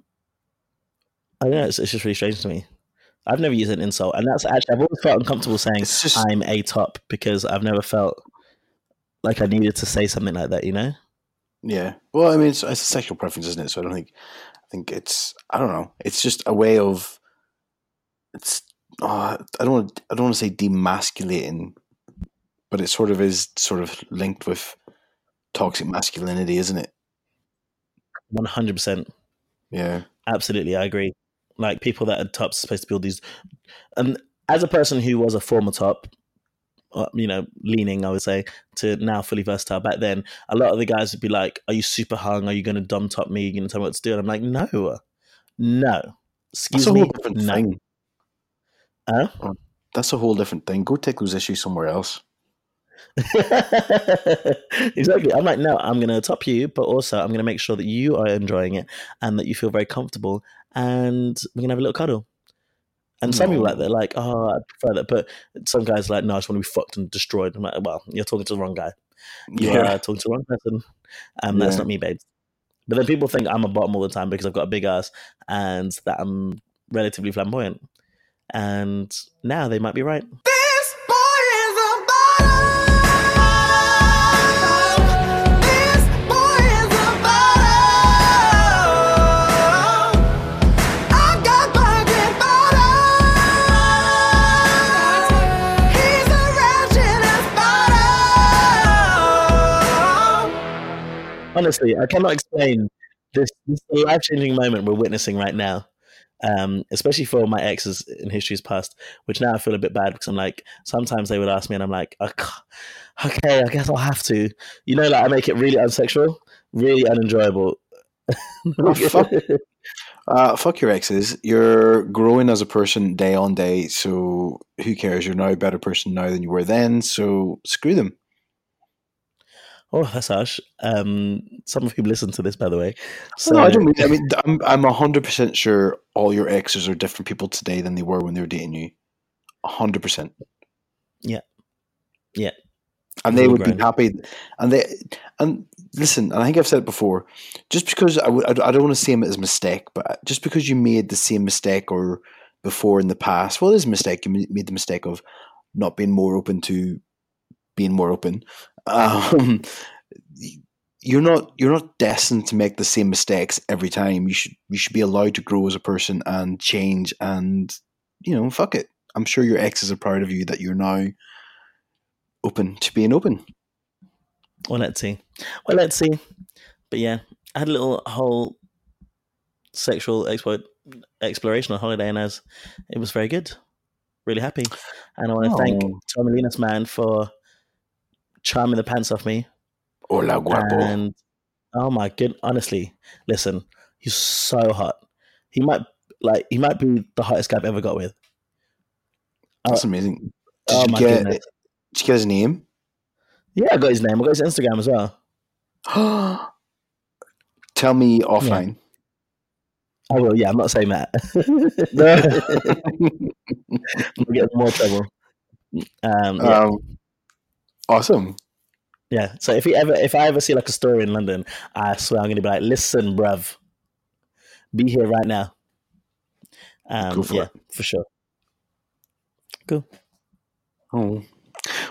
I don't know. It's, it's just really strange to me. I've never used an insult, and that's actually I've always felt uncomfortable saying just I'm a top because I've never felt like I needed to say something like that. You know? Yeah. Well, I mean, it's, it's a sexual preference, isn't it? So I don't think, think it's, I don't know. It's just a way of, it's, uh, I don't, want, I don't want to say demasculating, but it sort of is sort of linked with toxic masculinity, isn't it? One hundred percent. Yeah. Absolutely, I agree. Like people that are tops supposed to build these, and as a person who was a former top, Uh, you know, leaning, I would say, to now fully versatile. Back then, a lot of the guys would be like, "Are you super hung? Are you going to dom top me? You're going to tell me what to do?" And I'm like, "No, no, excuse That's a me, no." thing. Huh? Oh, that's a whole different thing. Go take those issues somewhere else. exactly. I'm like, no, I'm going to top you, but also I'm going to make sure that you are enjoying it and that you feel very comfortable, and we're going to have a little cuddle. And some people No. like they're like, oh, I prefer that, but some guys are like, no, I just want to be fucked and destroyed. I'm like, well, you're talking to the wrong guy. You Yeah. are talking to the wrong person. Um, that's Yeah. not me, babe. But then people think I'm a bottom all the time because I've got a big ass and that I'm relatively flamboyant. And now they might be right. Honestly, I cannot explain this, this life changing moment we're witnessing right now. Um, especially for my exes in history's past, which now I feel a bit bad because I'm like, sometimes they would ask me and I'm like, "Ok- okay, I guess I'll have to. You know, like I make it really unsexual, really unenjoyable. Oh, fuck. Uh, fuck your exes. You're growing as a person day on day, so who cares? You're now a better person now than you were then, so screw them. Oh, that's harsh. Um, some of you listen to this, by the way. So, no, I don't mean. I mean, I'm I'm hundred percent sure all your exes are different people today than they were when they were dating you. hundred percent. Yeah. Yeah. And they would be happy, and they and listen. And I think I've said it before. Just because I would, I don't- want to see it as a mistake, but just because you made the same mistake or before in the past, well, it is a mistake. You made the mistake of not being more open to being more open. Um, you're not you're not destined to make the same mistakes every time. You should you should be allowed to grow as a person and change and you know fuck it. I'm sure your exes are proud of you that you're now open to being open. Well, let's see. Well, let's see. But yeah, I had a little whole sexual exploit exploration on holiday, and as it was very good. Really happy, and I want to thank Oh. Torremolinos man for charming the pants off me. Hola guapo. And oh my good, honestly, listen, he's so hot. He might like he might be the hottest guy I've ever got with. That's amazing. Did oh you get goodness. did you get his name? Yeah, I got his name. I got his Instagram as well. Tell me offline. I will. Yeah, I'm not saying that. we'll get more trouble. Um, yeah, um, awesome. yeah. So if you ever, if I ever see like a story in London, I swear I'm going to be like, listen, bruv, be here right now. Um, Go for yeah, it. for sure. Cool. Oh.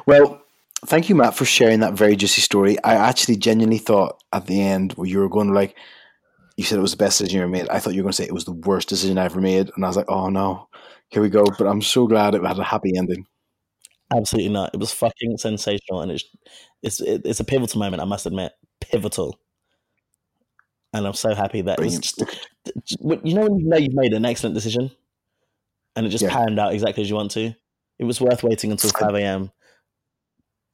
Well, thank you, Matt, for sharing that very juicy story. I actually genuinely thought at the end where you were going to like, you said it was the best decision you ever made. I thought you were going to say it was the worst decision I ever made. And I was like, oh no, here we go. But I'm so glad it had a happy ending. Absolutely not. It was fucking sensational, and it's it's it's a pivotal moment. I must admit, pivotal. And I'm so happy that it was just, you know when you know you've made an excellent decision, and it just Yeah. panned out exactly as you want to. It was worth waiting until five a.m.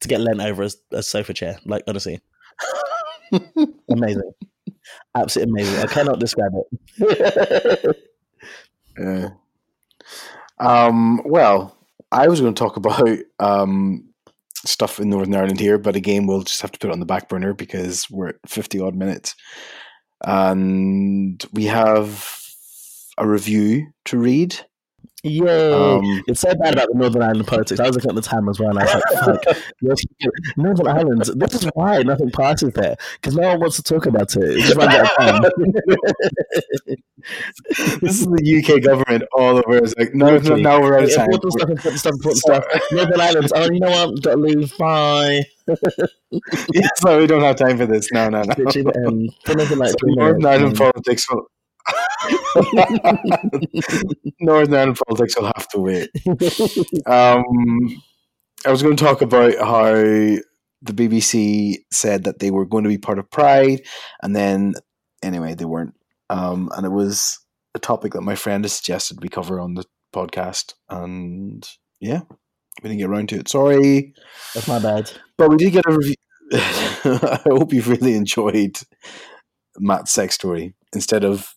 to get lent over a, a sofa chair. Like honestly, amazing, absolutely amazing. I cannot describe it. Yeah. Um, well, I was going to talk about um, stuff in Northern Ireland here, but again, we'll just have to put it on the back burner because we're at 50 odd minutes. And we have a review to read. Yay! Um, It's so bad about the Northern Ireland politics. I was looking at the time as well, and I was like, "Fuck, yes, Northern Ireland. This is why nothing passes there because no one wants to talk about it. It just out of time." this is the UK government all over. It's like, no, no, now we're out of time. important stuff, important stuff, important stuff. Northern Ireland. Oh, you know what? Got to leave. Bye. Yeah, so we don't have time for this. No, no, no. Literally the end. For another, like, So Northern Ireland and- politics will. Northern politics will have to wait. Um, I was going to talk about how the BBC said that they were going to be part of Pride, and then anyway, they weren't. Um, and it was a topic that my friend has suggested we cover on the podcast, and yeah, we didn't get around to it. Sorry, That's my bad. but we did get a review. I hope you've really enjoyed Matt's sex story instead of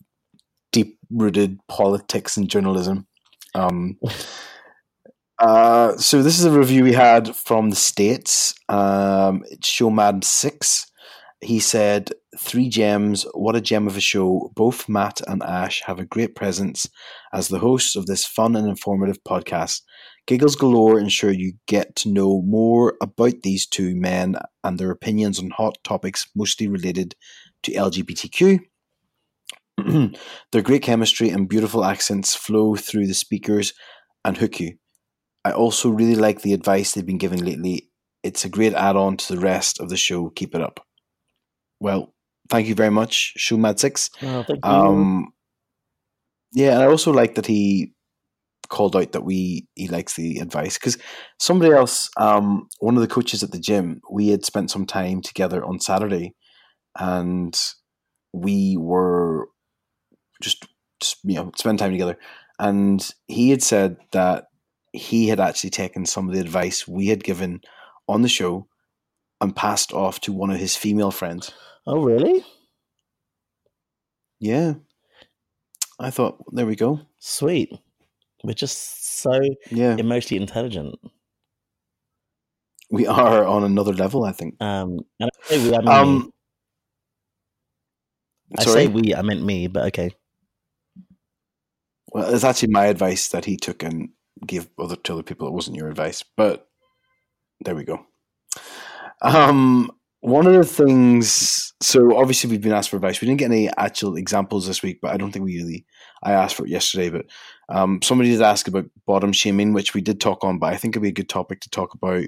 deep rooted politics and journalism. Um, uh, so this is a review we had from the states. Um, it's Show Mad Six. He said, Three gems. What a gem of a show. Both Matt and Ash have a great presence as the hosts of this fun and informative podcast. Giggles galore ensure you get to know more about these two men and their opinions on hot topics mostly related to LGBTQ. their great chemistry and beautiful accents flow through the speakers and hook you. I also really like the advice they've been giving lately. It's a great add on to the rest of the show. Keep it up. Well, thank you very much, Show Mad Six. Oh. Um, yeah, and I also like that he called out that we he likes the advice because somebody else, um, one of the coaches at the gym, we had spent some time together on Saturday, and we were just, just you know spend time together, and he had said that he had actually taken some of the advice we had given on the show and passed off to one of his female friends. oh, really? Yeah. I thought, there we go. Sweet. We're just so Yeah. emotionally intelligent. We are on another level, I think. Um, and I we, I mean Um. I Sorry. say we, I meant me, but okay. Well, it's actually my advice that he took and gave other to other people. It wasn't your advice, but there we go. Um, one of the things. So obviously we've been asked for advice. We didn't get any actual examples this week, but I don't think we really. I asked for it yesterday, but um, somebody did ask about bottom shaming, which we did talk on. But I think it'd be a good topic to talk about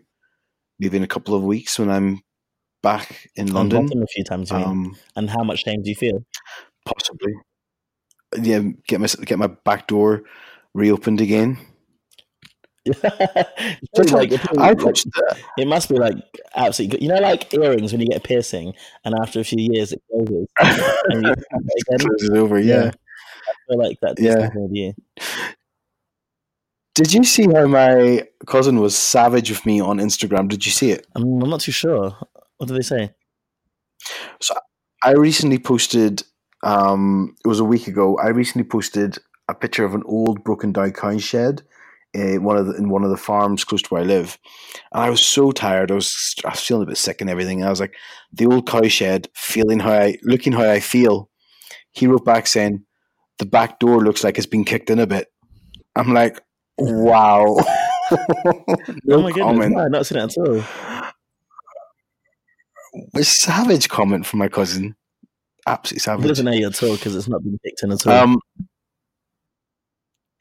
maybe in a couple of weeks when I'm back in London. a few times? Um, and how much shame do you feel? possibly, yeah, get my get my back door reopened again. It's like- I like- touched that. it must be like absolutely good. You know, like earrings when you get a piercing, and after a few years it closes. and you come again. Close over, Yeah. yeah. I feel like that. Yeah. yeah. you. Did you see how my cousin was savage with me on Instagram? Did you see it? I'm, I'm not too sure. What did they say? So I recently posted. Um, it was a week ago. I recently posted a picture of an old broken down cow shed in one of the, in one of the farms close to where I live. And I was so tired. I was I was feeling a bit sick and everything. And I was like, the old cow shed, feeling how I looking how I feel. He wrote back saying, the back door looks like it's been kicked in a bit. I'm like, wow. no oh my goodness, no, I've not seen it at all. A savage comment from my cousin. Absolutely savage. doesn't know you at all because it's not been picked in at all. Um,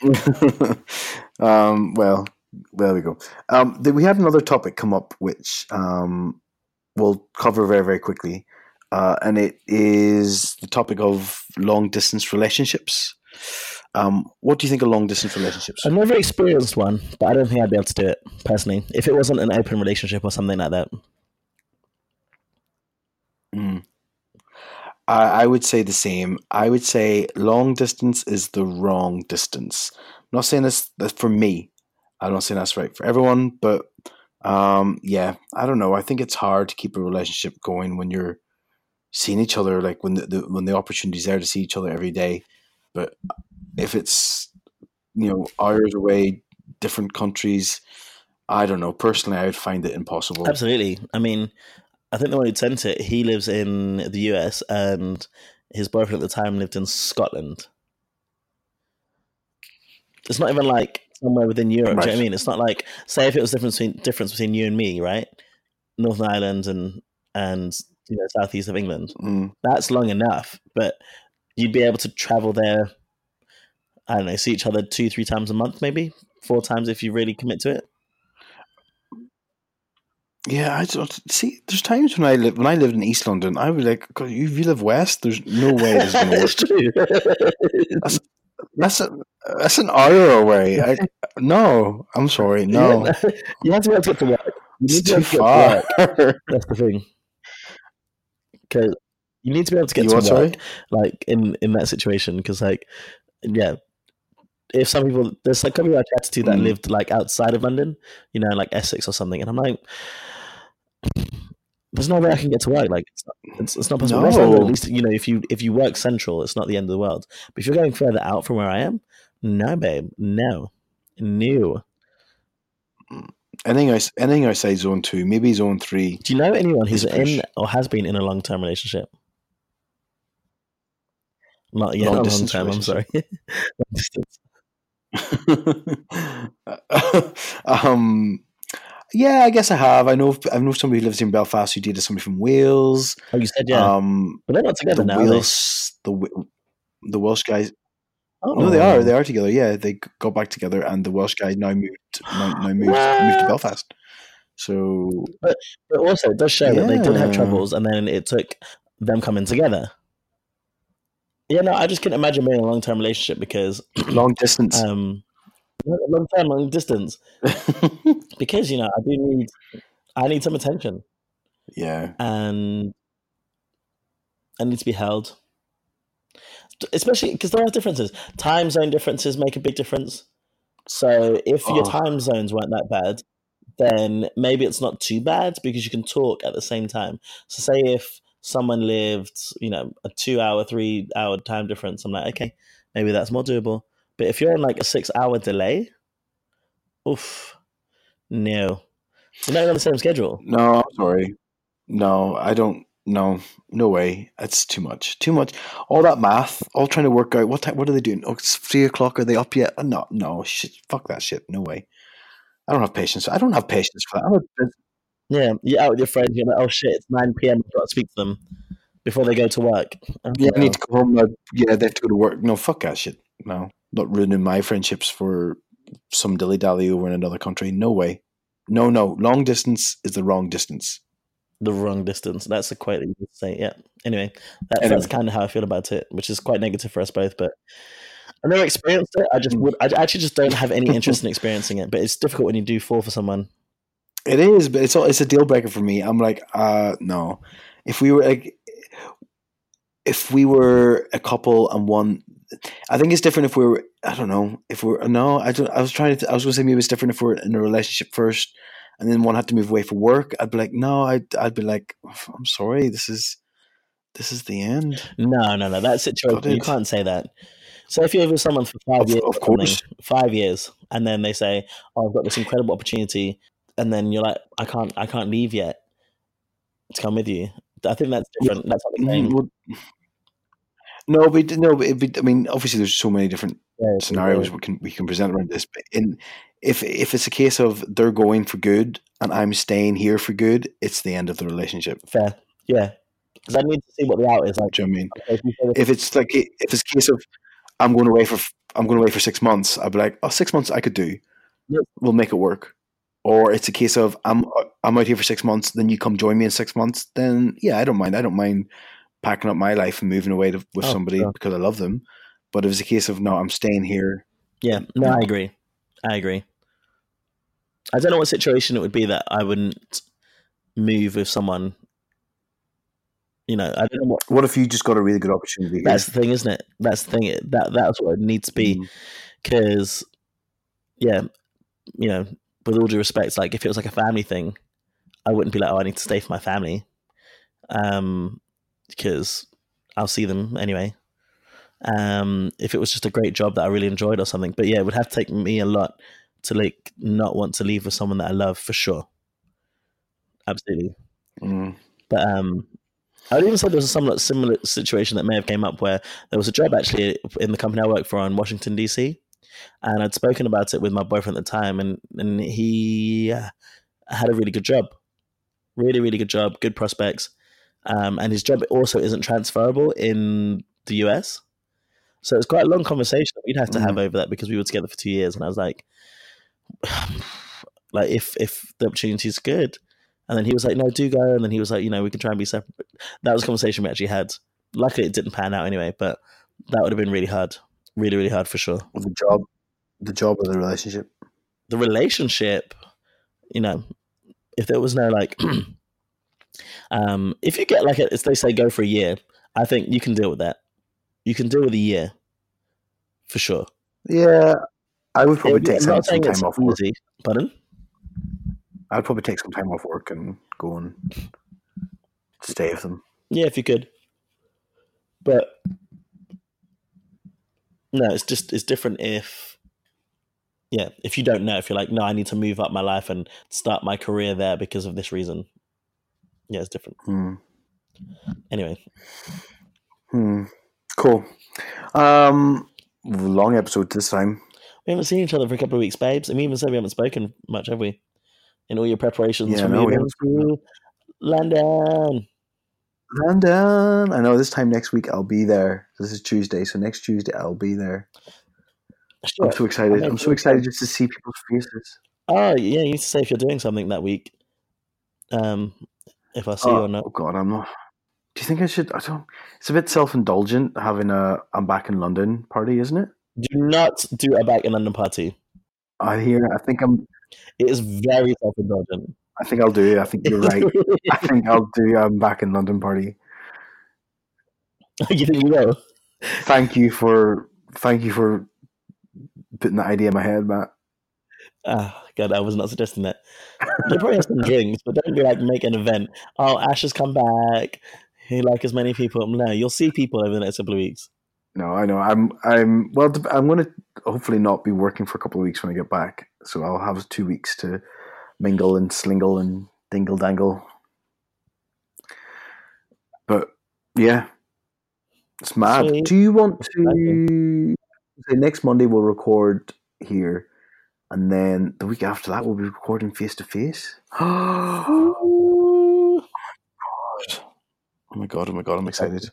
um, well, there we go. Um, then we had another topic come up, which um, we'll cover very, very quickly. Uh, and it is the topic of long distance relationships. Um, what do you think of long distance relationships? I've never experienced one, but I don't think I'd be able to do it personally. If it wasn't an open relationship or something like that. Mm. I, I would say the same. I would say long distance is the wrong distance. I'm not saying this that's for me. I'm not saying that's right for everyone, but um, yeah, I don't know. I think it's hard to keep a relationship going when you're seeing each other, like when the, the when the opportunity's there to see each other every day. But if it's you know hours away, different countries, I don't know. Personally, I would find it impossible. Absolutely. I mean, I think the one who sent it, he lives in the US and his boyfriend at the time lived in Scotland. It's not even like somewhere within Europe. Do you know what I mean? It's not like say if it was difference between difference between you and me, right? Northern Ireland and and you know southeast of England. Mm. That's long enough, but you'd be able to travel there. I don't know, see each other two, three times a month, maybe four times if you really commit to it. Yeah, I don't see. There's times when I live when I lived in East London, I was like, "God, you, you live west. There's no way this is going to work. true. That's a, that's an hour away. I, no, I'm sorry. No, you have to be able to get to work. You it's to too able to far. That's the thing. Because you need to be able to get You to work, sorry? like in in that situation. Because like, yeah, if some people there's like a couple I chatted to that Mm. lived like outside of London, you know, like Essex or something, and I'm like. There's no way I can get to work. Like it's not, it's, it's not possible. No. At least you know if you if you work central, it's not the end of the world. But if you're going further out from where I am, no, babe, no, no. anything, I anything outside zone two, maybe zone three. Do you know anyone who's in or has been in a long term relationship? Not yet, long, long term. I'm sorry. Um, yeah, I guess I have. I know. I know somebody who lives in Belfast who dated somebody from Wales. Oh, you said yeah, Um, but they're not together the now. Wales, the the Welsh guys. Oh, No, they are. They are together. Yeah, they got back together, and the Welsh guy now moved. Now, now moved, moved to Belfast. So But also, it does show that they did have troubles, and then it took them coming together. Yeah, no, I just couldn't imagine being in a long term relationship because, long distance. um, long time, long distance. Because you know, I do need, I need some attention, yeah, and I need to be held. Especially because there are differences. Time zone differences make a big difference. So if your Oh. time zones weren't that bad, then maybe it's not too bad because you can talk at the same time. So say if someone lived, you know, a two hour, three hour time difference, I'm like, okay, maybe that's more doable. But if you're in like a six hour delay, oof, no. You're not on the same schedule. no, I'm sorry. No, I don't. No, no way. It's too much. Too much. All that math. All trying to work out what time. What are they doing? Oh, it's three o'clock. Are they up yet? Oh, no, no. Shit. Fuck that shit. No way. I don't have patience. I don't have patience for that. Yeah, you're out with your friends, you're like, oh shit, it's 9 p.m. I've got to speak to them before they go to work. Oh, yeah, I need to go home. yeah, they have to go to work. No, fuck that shit. No, not ruining my friendships for some dilly dally over in another country. No way. No, no, long distance is the wrong distance. the wrong distance. That's a quote that you say. Yeah. Anyway, that's, Anyway. that's kind of how I feel about it, which is quite negative for us both. But I've never experienced it. I just would. I actually just don't have any interest in experiencing it. But it's difficult when you do fall for someone. It is, but it's all, it's a deal breaker for me. I'm like, uh, no. If we were like, if we were a couple and one, I think it's different if we're I don't know if we're no. I don't. I was trying to. I was going to say maybe it's different if we're in a relationship first, and then one had to move away for work. I'd be like, no. I'd I'd be like, I'm sorry. This is this is the end. No, no, no. That situation you can't say that. So if you're with someone for five Of- years, of course. five years, and then they say, "Oh, I've got this incredible opportunity," and then you're like, "I can't, I can't leave yet to come with you." I think that's different. That's what saying. Mm, well, no, but no, but, I mean, obviously, there's so many different Yeah, scenarios we can we can present around this. But in if if it's a case of they're going for good and I'm staying here for good, it's the end of the relationship. fair. Yeah, because I need to see what the out is like. Do you know what I mean? Okay, if you say this- If it's like if it's a case of I'm going away for I'm going away for six months, I'd be like, oh, six months I could do. Yep. We'll make it work. Or it's a case of I'm I'm out here for six months, then you come join me in six months. Then yeah, I don't mind. I don't mind packing up my life and moving away to, with Oh, somebody sure. because I love them. But if it's a case of no, I'm staying here. Yeah, no, I agree. I agree. I don't know what situation it would be that I wouldn't move with someone. You know, I don't know what. What if you just got a really good opportunity? here? That's the thing, isn't it? That's the thing. That that's what it needs to be. Mm. Because, yeah, you know, with all due respect, like if it was like a family thing, I wouldn't be like, oh, I need to stay for my family, um, because I'll see them anyway. Um, if it was just a great job that I really enjoyed or something, but yeah, it would have taken me a lot to like not want to leave with someone that I love for sure. Absolutely. Mm. But um, I would even say there was a somewhat similar situation that may have came up where there was a job actually in the company I work for in Washington DC, and I'd spoken about it with my boyfriend at the time, and and he uh, had a really good job, really really good job, good prospects, um, and his job also isn't transferable in the US, so it's quite a long conversation that we'd have to have over that because we were together for two years, and I was like, like if if the opportunity is good. And then he was like, "No, do go." And then he was like, "You know, we can try and be separate." That was a conversation we actually had. Luckily, it didn't pan out anyway, but that would have been really hard, really, really hard for sure. The job, the job or the relationship. The relationship, you know, if there was no like, um, if you get like, a, if they say go for a year, I think you can deal with that. You can deal with a year, for sure. Yeah, I would probably take some, some time off work. easy. Pardon? I'd probably take some time off work and go and stay with them. Yeah, if you could. But no, it's just it's different if yeah, if you don't know, if you're like, no, I need to move up my life and start my career there because of this reason. Yeah, it's different. Hmm. Anyway, Hmm. Cool. Um, long episode this time. we haven't seen each other for a couple of weeks, babes. And we even said we haven't spoken much, have we? In all your preparations Yeah, for no, we moving to London. London. I know this time next week I'll be there. This is Tuesday, so next Tuesday I'll be there. Sure. I'm so excited. I'm so excited just to see people's faces. Oh, yeah, you need to say if you're doing something that week. Um, if I see you Oh, or not. oh God, I'm not. Do you think I should? I don't. It's a bit self-indulgent having a "I'm back in London" party, isn't it? Do not do a back in London party. I hear. I think I'm. It is very self indulgent. I think I'll do. I think you're right. I think I'll do. I'm back in London party. you think you will? Thank you for. Thank you for putting that idea in my head, Matt. Ah, God, I was not suggesting that. You probably have some drinks, but don't be like make an event. Oh, Ash has come back. He like as many people. No, you'll see people over the next couple of weeks. No, I know. I'm. I'm. Well, I'm going to hopefully not be working for a couple of weeks when I get back. So I'll have two weeks to mingle and slingle and dingle dangle. But yeah, it's mad. Sweet. Do you want to say next Monday we'll record here, and then the week after that, we'll be recording face to face. Oh my god! Oh my god! Oh my god! I'm excited,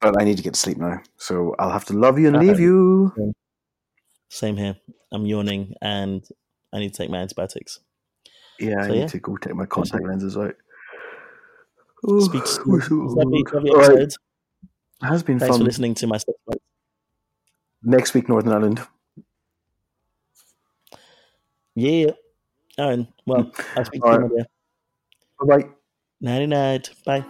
but I need to get to sleep now. So I'll have to love you and leave you. Um, same here. I'm yawning and I need to take my antibiotics. Yeah, so, I need yeah. to go take my contact lenses out. Speak soon. Right. It has been Thanks fun. for listening to my. Next week, Northern Ireland. Yeah. All right. well, I'll speak to right. you later. Bye-bye. Nighty-night. Bye.